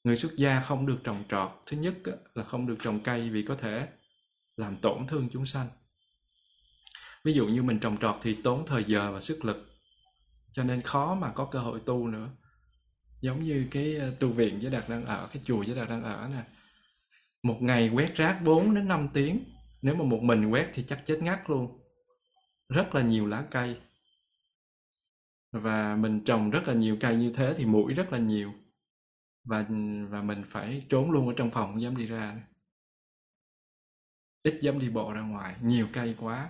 Người xuất gia không được trồng trọt. Thứ nhất là không được trồng cây vì có thể làm tổn thương chúng sanh. Ví dụ như mình trồng trọt thì tốn thời giờ và sức lực. Cho nên khó mà có cơ hội tu nữa. Giống như cái ờ, tu viện với Đạt đang ở, cái chùa với Đạt đang ở nè một ngày quét rác 4 đến 5 tiếng nếu mà một mình quét thì chắc chết ngắt luôn. Rất là nhiều lá cây. Và mình trồng rất là nhiều cây như thế thì mũi rất là nhiều. Và và mình phải trốn luôn ở trong phòng, không dám đi ra ít dám đi bộ ra ngoài. Nhiều cây quá.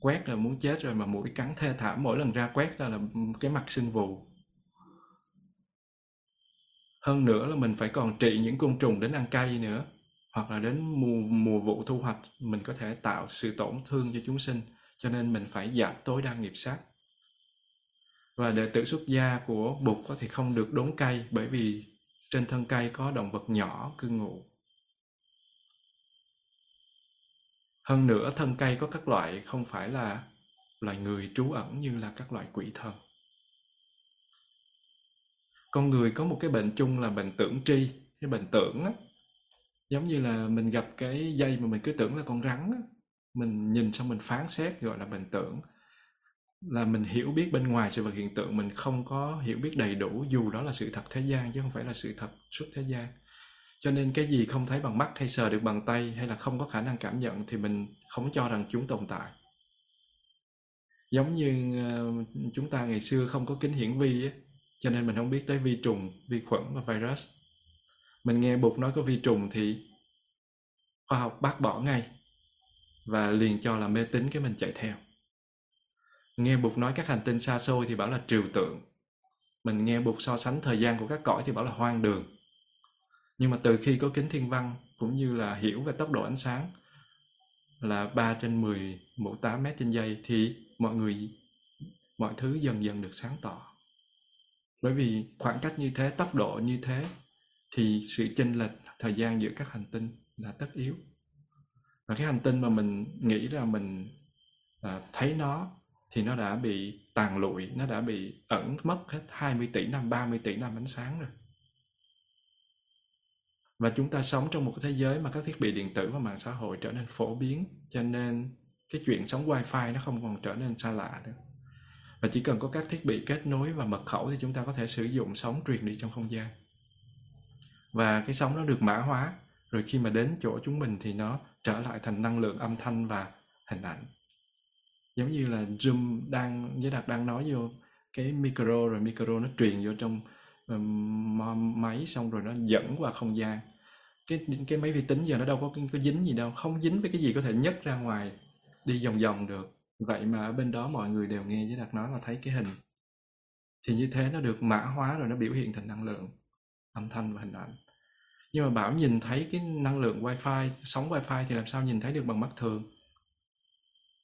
Quét là muốn chết rồi mà mũi cắn thê thảm. Mỗi lần ra quét ra là cái mặt sưng vù. Hơn nữa là mình phải còn trị những côn trùng đến ăn cây nữa hoặc là đến mùa mùa vụ thu hoạch mình có thể tạo sự tổn thương cho chúng sinh cho nên mình phải giảm tối đa nghiệp sát và đệ tử xuất gia của Bụt thì không được đốn cây bởi vì trên thân cây có động vật nhỏ cư ngụ. Hơn nữa thân cây có các loại không phải là loài người trú ẩn như là các loại quỷ thần. Con người có một cái bệnh chung là bệnh tưởng tri, cái bệnh tưởng á. Giống như là mình gặp cái dây mà mình cứ tưởng là con rắn á. Mình nhìn xong mình phán xét, gọi là mình tưởng là mình hiểu biết bên ngoài sự vật hiện tượng, mình không có hiểu biết đầy đủ, dù đó là sự thật thế gian chứ không phải là sự thật xuất thế gian cho nên cái gì không thấy bằng mắt hay sờ được bằng tay hay là không có khả năng cảm nhận thì mình không cho rằng chúng tồn tại giống như ờ, chúng ta ngày xưa không có kính hiển vi cho nên mình không biết tới vi trùng, vi khuẩn và virus mình nghe bụt nói có vi trùng thì khoa học bác bỏ ngay và liền cho là mê tín cái mình chạy theo Nghe Bụt nói các hành tinh xa xôi thì bảo là triều tượng. Mình nghe Bụt so sánh thời gian của các cõi thì bảo là hoang đường. Nhưng mà từ khi có kính thiên văn cũng như là hiểu về tốc độ ánh sáng là 3 trên 10 mũ 8 mét trên giây thì mọi người mọi thứ dần dần được sáng tỏ. Bởi vì khoảng cách như thế, tốc độ như thế thì sự chênh lệch thời gian giữa các hành tinh là tất yếu. Và cái hành tinh mà mình nghĩ là mình à, thấy nó thì nó đã bị tàn lụi, nó đã bị ẩn mất hết 20 tỷ năm, 30 tỷ năm ánh sáng rồi. Và chúng ta sống trong một cái thế giới mà các thiết bị điện tử và mạng xã hội trở nên phổ biến, cho nên cái chuyện sống wifi nó không còn trở nên xa lạ nữa. Và chỉ cần có các thiết bị kết nối và mật khẩu thì chúng ta có thể sử dụng sóng truyền đi trong không gian. Và cái sóng nó được mã hóa, rồi khi mà đến chỗ chúng mình thì nó trở lại thành năng lượng âm thanh và hình ảnh. Giống như là zoom đang với đạt đang nói vô cái micro rồi micro nó truyền vô trong um, máy xong rồi nó dẫn qua không gian. Cái cái máy vi tính giờ nó đâu có có dính gì đâu không dính với cái gì có thể nhấc ra ngoài đi vòng vòng được. Vậy mà ở bên đó mọi người đều nghe với đạt nói là thấy cái hình. Thì như thế nó được mã hóa rồi nó biểu hiện thành năng lượng âm thanh và hình ảnh nhưng mà bảo nhìn thấy cái năng lượng wifi, sóng wifi thì làm sao nhìn thấy được bằng mắt thường?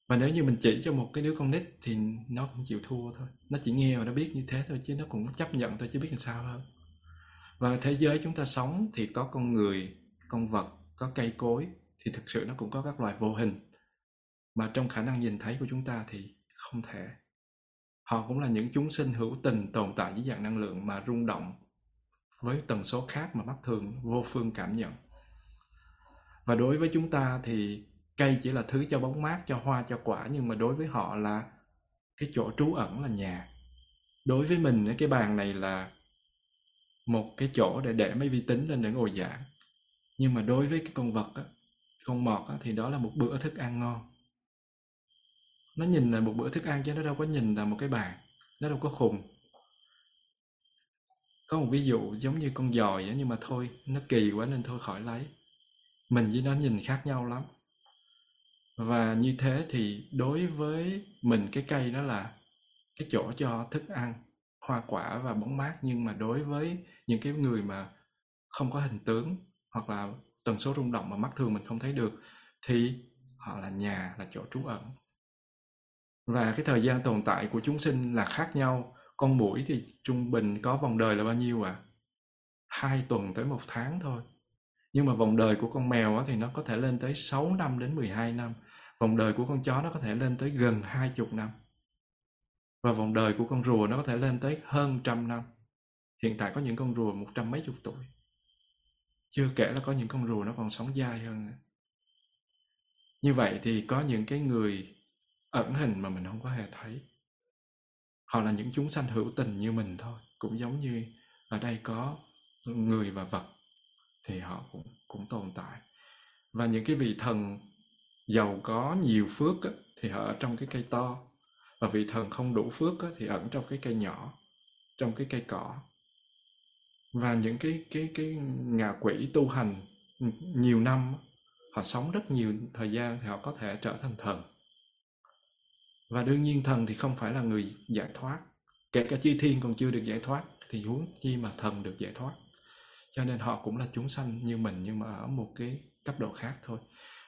Và nếu như mình chỉ cho một cái đứa con nít thì nó cũng chịu thua thôi. Nó chỉ nghe và nó biết như thế thôi, chứ nó cũng chấp nhận thôi, chứ biết làm sao hơn. Và thế giới chúng ta sống thì có con người, con vật, có cây cối, thì thực sự nó cũng có các loài vô hình. Mà trong khả năng nhìn thấy của chúng ta thì không thể. Họ cũng là những chúng sinh hữu tình tồn tại dưới dạng năng lượng mà rung động với tần số khác mà mắt thường vô phương cảm nhận. Và đối với chúng ta thì cây chỉ là thứ cho bóng mát cho hoa cho quả nhưng mà đối với họ là cái chỗ trú ẩn là nhà. Đối với mình cái bàn này là một cái chỗ để để mấy vi tính lên để ngồi giảng. Nhưng mà đối với cái con vật á, con mọt á, thì đó là một bữa thức ăn ngon. Nó nhìn là một bữa thức ăn chứ nó đâu có nhìn là một cái bàn nó đâu có khùng có một ví dụ giống như con dòi á, nhưng mà thôi nó kỳ quá nên thôi khỏi lấy. Mình với nó nhìn khác nhau lắm. Và như thế thì đối với mình cái cây đó là cái chỗ cho thức ăn hoa quả và bóng mát. Nhưng mà đối với những cái người mà không có hình tướng hoặc là tần số rung động mà mắt thường mình không thấy được thì họ là nhà là chỗ trú ẩn. Và cái thời gian tồn tại của chúng sinh là khác nhau con mũi thì trung bình có vòng đời là bao nhiêu ạ? À? hai tuần tới một tháng thôi. Nhưng mà vòng đời của con mèo thì nó có thể lên tới 6 năm đến 12 năm. Vòng đời của con chó nó có thể lên tới gần hai chục năm. Và vòng đời của con rùa nó có thể lên tới hơn trăm năm. Hiện tại có những con rùa một trăm mấy chục tuổi. Chưa kể là có những con rùa nó còn sống dài hơn như vậy thì có những cái người ẩn hình mà mình không có hề thấy họ là những chúng sanh hữu tình như mình thôi. Cũng giống như ở đây có người và vật thì họ cũng cũng tồn tại. Và những cái vị thần giàu có nhiều phước á, thì họ ở trong cái cây to. Và vị thần không đủ phước á, thì ẩn trong cái cây nhỏ trong cái cây cỏ. Và những cái cái cái ngạ quỷ tu hành nhiều năm họ sống rất nhiều thời gian thì họ có thể trở thành thần và đương nhiên thần thì không phải là người giải thoát. Kể cả chư thiên còn chưa được giải thoát thì huống chi mà thần được giải thoát. Cho nên họ cũng là chúng sanh như mình nhưng mà ở một cái cấp độ khác thôi.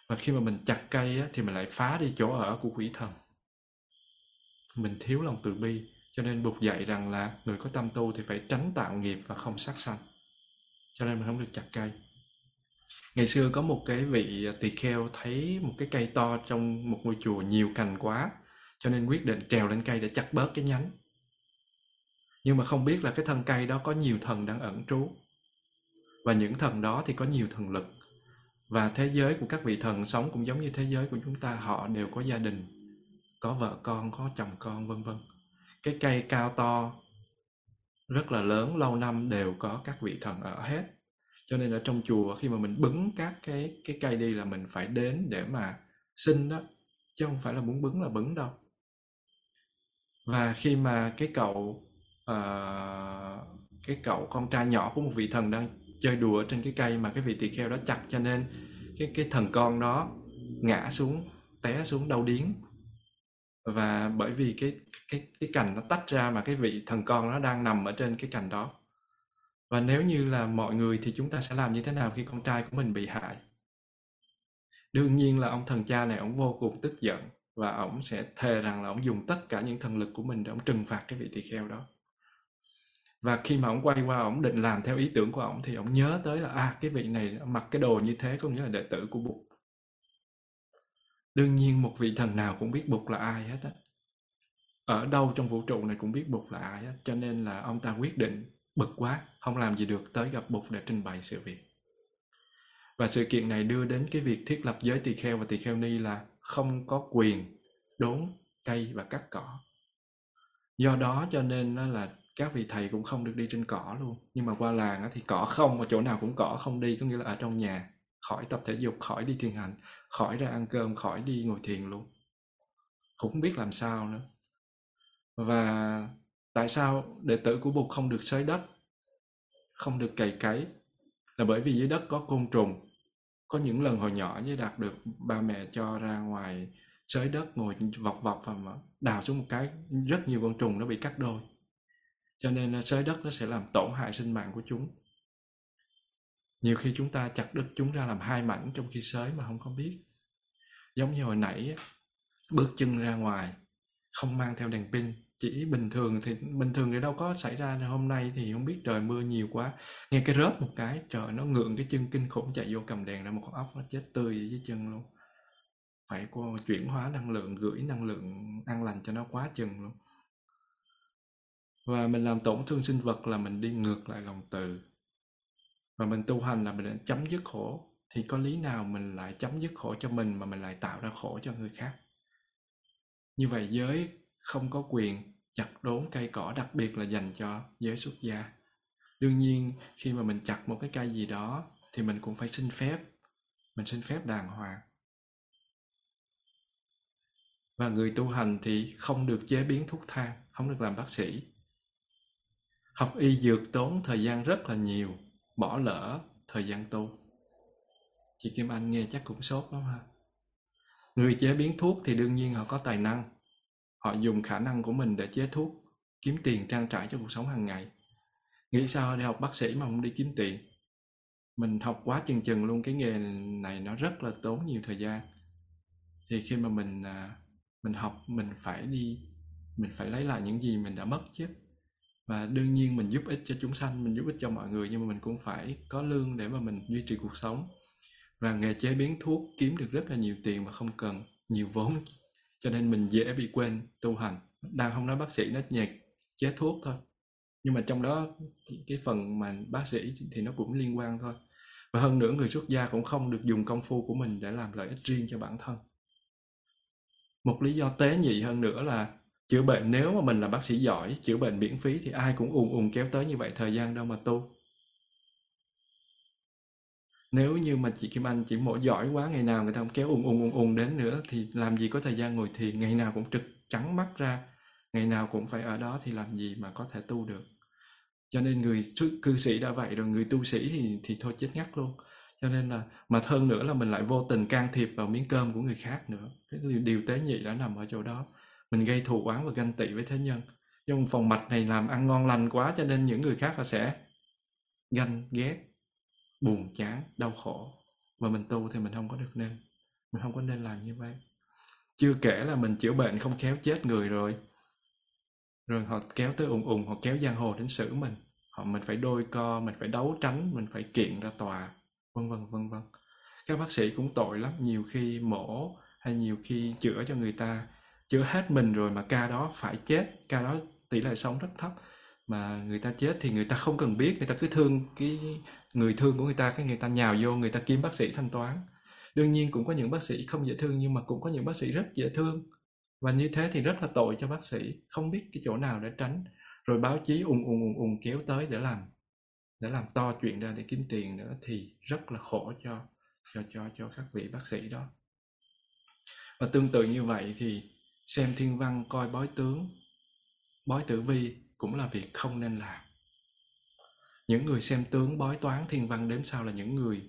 Và khi mà mình chặt cây á, thì mình lại phá đi chỗ ở của quỷ thần. Mình thiếu lòng từ bi cho nên buộc dạy rằng là người có tâm tu thì phải tránh tạo nghiệp và không sát sanh. Cho nên mình không được chặt cây. Ngày xưa có một cái vị tỳ kheo thấy một cái cây to trong một ngôi chùa nhiều cành quá cho nên quyết định trèo lên cây để chặt bớt cái nhánh. Nhưng mà không biết là cái thân cây đó có nhiều thần đang ẩn trú. Và những thần đó thì có nhiều thần lực. Và thế giới của các vị thần sống cũng giống như thế giới của chúng ta, họ đều có gia đình, có vợ con, có chồng con, vân vân. Cái cây cao to, rất là lớn, lâu năm đều có các vị thần ở hết. Cho nên ở trong chùa, khi mà mình bứng các cái cái cây đi là mình phải đến để mà xin đó, chứ không phải là muốn bứng là bứng đâu và khi mà cái cậu uh, cái cậu con trai nhỏ của một vị thần đang chơi đùa trên cái cây mà cái vị tỳ kheo đó chặt cho nên cái cái thần con đó ngã xuống té xuống đau điếng. Và bởi vì cái cái cái cành nó tách ra mà cái vị thần con nó đang nằm ở trên cái cành đó. Và nếu như là mọi người thì chúng ta sẽ làm như thế nào khi con trai của mình bị hại? Đương nhiên là ông thần cha này ông vô cùng tức giận và ông sẽ thề rằng là ông dùng tất cả những thần lực của mình để ông trừng phạt cái vị tỳ kheo đó. Và khi mà ông quay qua ông định làm theo ý tưởng của ông thì ông nhớ tới là à cái vị này mặc cái đồ như thế có nghĩa là đệ tử của Bụt. Đương nhiên một vị thần nào cũng biết Bụt là ai hết á. Ở đâu trong vũ trụ này cũng biết Bụt là ai hết, cho nên là ông ta quyết định bực quá, không làm gì được tới gặp Bụt để trình bày sự việc. Và sự kiện này đưa đến cái việc thiết lập giới tỳ kheo và tỳ kheo ni là không có quyền đốn cây và cắt cỏ. Do đó cho nên là các vị thầy cũng không được đi trên cỏ luôn. Nhưng mà qua làng thì cỏ không, mà chỗ nào cũng cỏ không đi, có nghĩa là ở trong nhà, khỏi tập thể dục, khỏi đi thiền hành, khỏi ra ăn cơm, khỏi đi ngồi thiền luôn. Cũng không biết làm sao nữa. Và tại sao đệ tử của bụt không được xới đất, không được cày cấy? Là bởi vì dưới đất có côn trùng có những lần hồi nhỏ với đạt được ba mẹ cho ra ngoài xới đất ngồi vọc vọc và đào xuống một cái, rất nhiều con trùng nó bị cắt đôi. Cho nên ờ, xới đất nó sẽ làm tổn hại sinh mạng của chúng. Nhiều khi chúng ta chặt đứt chúng ra làm hai mảnh trong khi xới mà không có biết. Giống như hồi nãy bước chân ra ngoài, không mang theo đèn pin chỉ bình thường thì, bình thường thì đâu có xảy ra hôm nay thì không biết trời mưa nhiều quá. Nghe cái rớt một cái, trời nó ngượng cái chân kinh khủng chạy vô cầm đèn ra một con ốc nó chết tươi dưới chân luôn. Phải qua chuyển hóa năng lượng, gửi năng lượng an lành cho nó quá chừng luôn. Và mình làm tổn thương sinh vật là mình đi ngược lại lòng từ. Và mình tu hành là mình đã chấm dứt khổ. Thì có lý nào mình lại chấm dứt khổ cho mình mà mình lại tạo ra khổ cho người khác? Như vậy giới không có quyền chặt đốn cây cỏ đặc biệt là dành cho giới xuất gia. Đương nhiên, khi mà mình chặt một cái cây gì đó thì mình cũng phải xin phép. Mình xin phép đàng hoàng. Và người tu hành thì không được chế biến thuốc thang, không được làm bác sĩ. Học y dược tốn thời gian rất là nhiều, bỏ lỡ thời gian tu. Chị kim anh nghe chắc cũng sốt lắm ha. Người chế biến thuốc thì đương nhiên họ có tài năng họ dùng khả năng của mình để chế thuốc, kiếm tiền trang trải cho cuộc sống hàng ngày. Nghĩ sao đi học bác sĩ mà không đi kiếm tiền? Mình học quá chừng chừng luôn, cái nghề này nó rất là tốn nhiều thời gian. Thì khi mà mình à, mình học, mình phải đi, mình phải lấy lại những gì mình đã mất chứ. Và đương nhiên mình giúp ích cho chúng sanh, mình giúp ích cho mọi người, nhưng mà mình cũng phải có lương để mà mình duy trì cuộc sống. Và nghề chế biến thuốc kiếm được rất là nhiều tiền mà không cần, nhiều vốn cho nên mình dễ bị quên tu hành. Đang không nói bác sĩ nó nhạc, chế thuốc thôi. Nhưng mà trong đó cái phần mà bác sĩ thì nó cũng liên quan thôi. Và hơn nữa, người xuất gia cũng không được dùng công phu của mình để làm lợi ích riêng cho bản thân. Một lý do tế nhị hơn nữa là chữa bệnh, nếu mà mình là bác sĩ giỏi, chữa bệnh miễn phí thì ai cũng ùn ùn kéo tới như vậy, thời gian đâu mà tu nếu như mà chị Kim Anh chỉ mỗi giỏi quá, ngày nào người ta không kéo ùng ùng ùng ùng đến nữa, thì làm gì có thời gian ngồi thiền, ngày nào cũng trực trắng mắt ra, ngày nào cũng phải ở đó thì làm gì mà có thể tu được. Cho nên người cư sĩ đã vậy rồi, người tu sĩ thì thì thôi chết ngắt luôn. Cho nên là, mà hơn nữa là mình lại vô tình can thiệp vào miếng cơm của người khác nữa. Cái điều tế nhị đã nằm ở chỗ đó. Mình gây thù oán và ganh tị với thế nhân. Nhưng phòng mạch này làm ăn ngon lành quá cho nên những người khác họ sẽ ganh ghét buồn, chán, đau khổ. Và mình tu thì mình không có được nên, mình không có nên làm như vậy. Chưa kể là mình chữa bệnh không khéo chết người rồi. Rồi họ kéo tới ùng ùng, họ kéo giang hồ đến xử mình. Họ, mình phải đôi co, mình phải đấu tránh, mình phải kiện ra tòa, vân vân vân vân. Các bác sĩ cũng tội lắm, nhiều khi mổ hay nhiều khi chữa cho người ta. Chữa hết mình rồi mà ca đó phải chết, ca đó tỷ lệ sống rất thấp mà người ta chết thì người ta không cần biết, người ta cứ thương cái người thương của người ta, cái người ta nhào vô, người ta kiếm bác sĩ thanh toán. Đương nhiên cũng có những bác sĩ không dễ thương nhưng mà cũng có những bác sĩ rất dễ thương. Và như thế thì rất là tội cho bác sĩ, không biết cái chỗ nào để tránh. Rồi báo chí ùng ùng ùng ùng kéo tới để làm để làm to chuyện ra để kiếm tiền nữa thì rất là khổ cho cho cho cho các vị bác sĩ đó. Và tương tự như vậy thì xem thiên văn coi bói tướng, bói tử vi cũng là việc không nên làm. Những người xem tướng bói toán thiên văn đếm sao là những người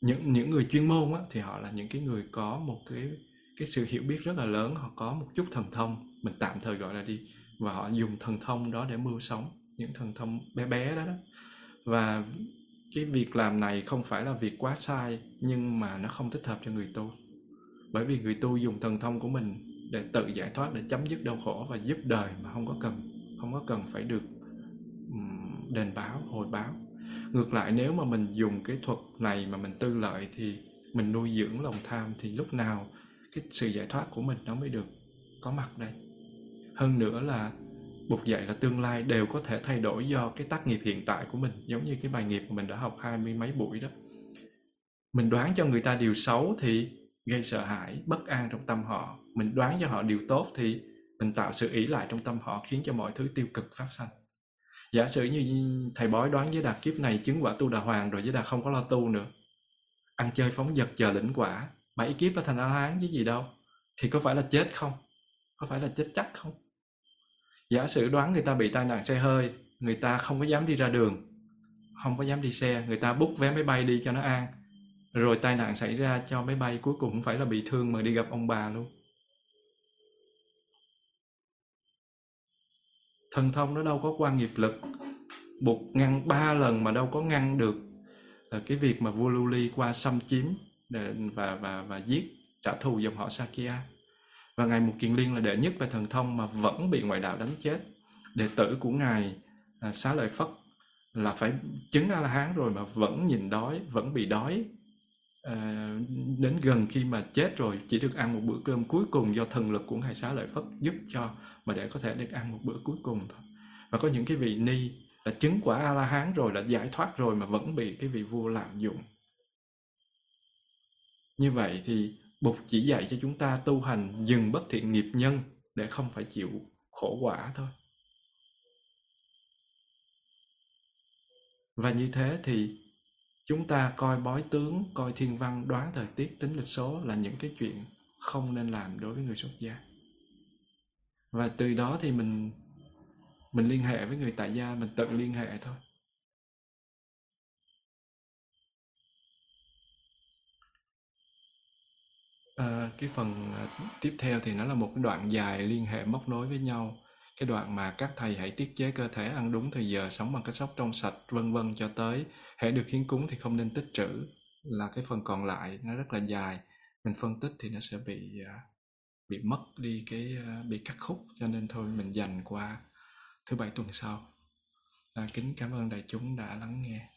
những những người chuyên môn á, thì họ là những cái người có một cái cái sự hiểu biết rất là lớn họ có một chút thần thông mình tạm thời gọi là đi và họ dùng thần thông đó để mưu sống những thần thông bé bé đó, đó. Và cái việc làm này không phải là việc quá sai nhưng mà nó không thích hợp cho người tu. Bởi vì người tu dùng thần thông của mình để tự giải thoát để chấm dứt đau khổ và giúp đời mà không có cần không có cần phải được đền báo, hồi báo. Ngược lại, nếu mà mình dùng cái thuật này mà mình tư lợi thì mình nuôi dưỡng lòng tham thì lúc nào cái sự giải thoát của mình nó mới được có mặt đây. Hơn nữa là buộc dạy là tương lai đều có thể thay đổi do cái tác nghiệp hiện tại của mình, giống như cái bài nghiệp mà mình đã học hai mươi mấy buổi đó. Mình đoán cho người ta điều xấu thì gây sợ hãi, bất an trong tâm họ. Mình đoán cho họ điều tốt thì mình tạo sự ý lại trong tâm họ khiến cho mọi thứ tiêu cực phát sinh giả sử như thầy bói đoán với đạt kiếp này chứng quả tu đà hoàng rồi với đạt không có lo tu nữa. Ăn chơi phóng dật chờ lĩnh quả. Bảy kiếp là thành a la hán chứ gì đâu. Thì có phải là chết không? Có phải là chết chắc không? Giả sử đoán người ta bị tai nạn xe hơi, người ta không có dám đi ra đường, không có dám đi xe, người ta bút vé máy bay đi cho nó an. Rồi tai nạn xảy ra cho máy bay cuối cùng cũng phải là bị thương mà đi gặp ông bà luôn. Thần thông nó đâu có quan nghiệp lực. Buộc ngăn ba lần mà đâu có ngăn được. Là cái việc mà vua lưu ly qua xâm chiếm để, và và và giết trả thù dòng họ Sakya. Và ngài Mục Kiền Liên là đệ nhất về thần thông mà vẫn bị ngoại đạo đánh chết. Đệ tử của ngài à, xá lợi phất là phải chứng a la hán rồi mà vẫn nhìn đói vẫn bị đói à, đến gần khi mà chết rồi chỉ được ăn một bữa cơm cuối cùng do thần lực của ngài xá lợi phất giúp cho mà để có thể được ăn một bữa cuối cùng thôi và có những cái vị ni là chứng quả a la hán rồi là giải thoát rồi mà vẫn bị cái vị vua lạm dụng như vậy thì Bụt chỉ dạy cho chúng ta tu hành dừng bất thiện nghiệp nhân để không phải chịu khổ quả thôi. Và như thế thì chúng ta coi bói tướng, coi thiên văn, đoán thời tiết, tính lịch số là những cái chuyện không nên làm đối với người xuất gia. Và từ đó thì mình mình liên hệ với người tại gia, mình tự liên hệ thôi. À, cái phần ờ, tiếp theo thì nó là một cái đoạn dài liên hệ móc nối với nhau cái đoạn mà các thầy hãy tiết chế cơ thể ăn đúng thời giờ sống bằng cách sóc trong sạch vân vân cho tới hãy được hiến cúng thì không nên tích trữ là cái phần còn lại nó rất là dài. Mình phân tích thì nó sẽ bị à, bị mất đi cái à, bị cắt khúc cho nên thôi mình dành qua thứ bảy tuần sau. À, kính cảm ơn đại chúng đã lắng nghe.